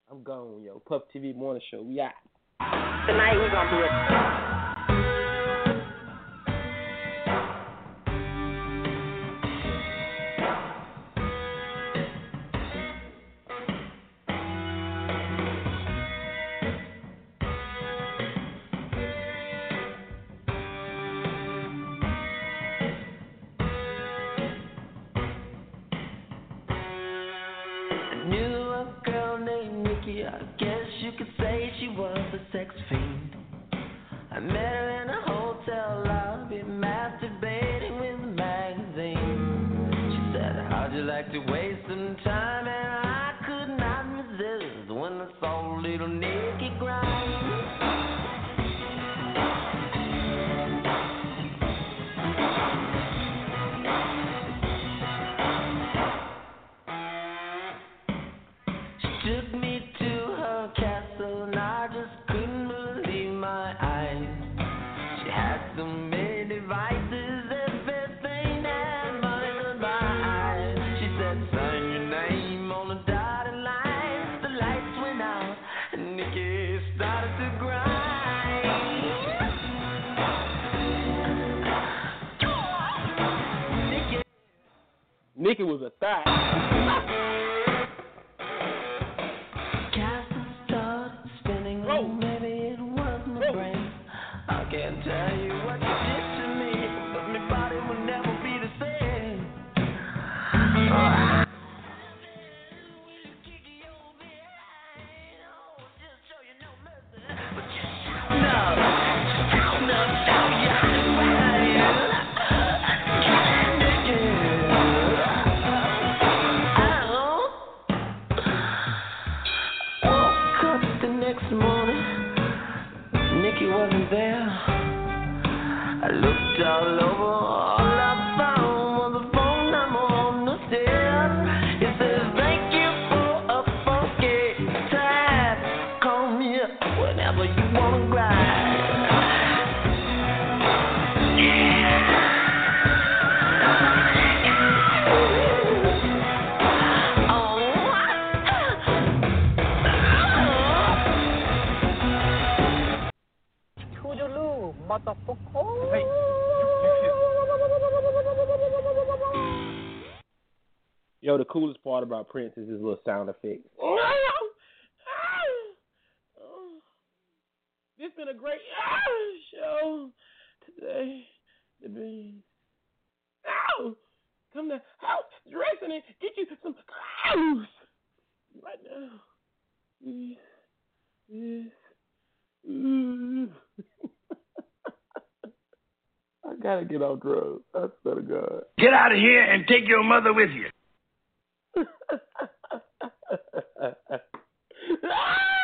I'm gone, yo. Puff TV Morning Show. We out. Tonight we're gonna do it. Prince is his little sound effects. <laughs> Oh, oh. This been a great show today. The beans. Ow! Come to house dressing it. Get you some clothes right now. Yes. Yes. Ooh. <laughs> I gotta get off drugs. I swear to God. Get out of here and take your mother with you ah! <laughs>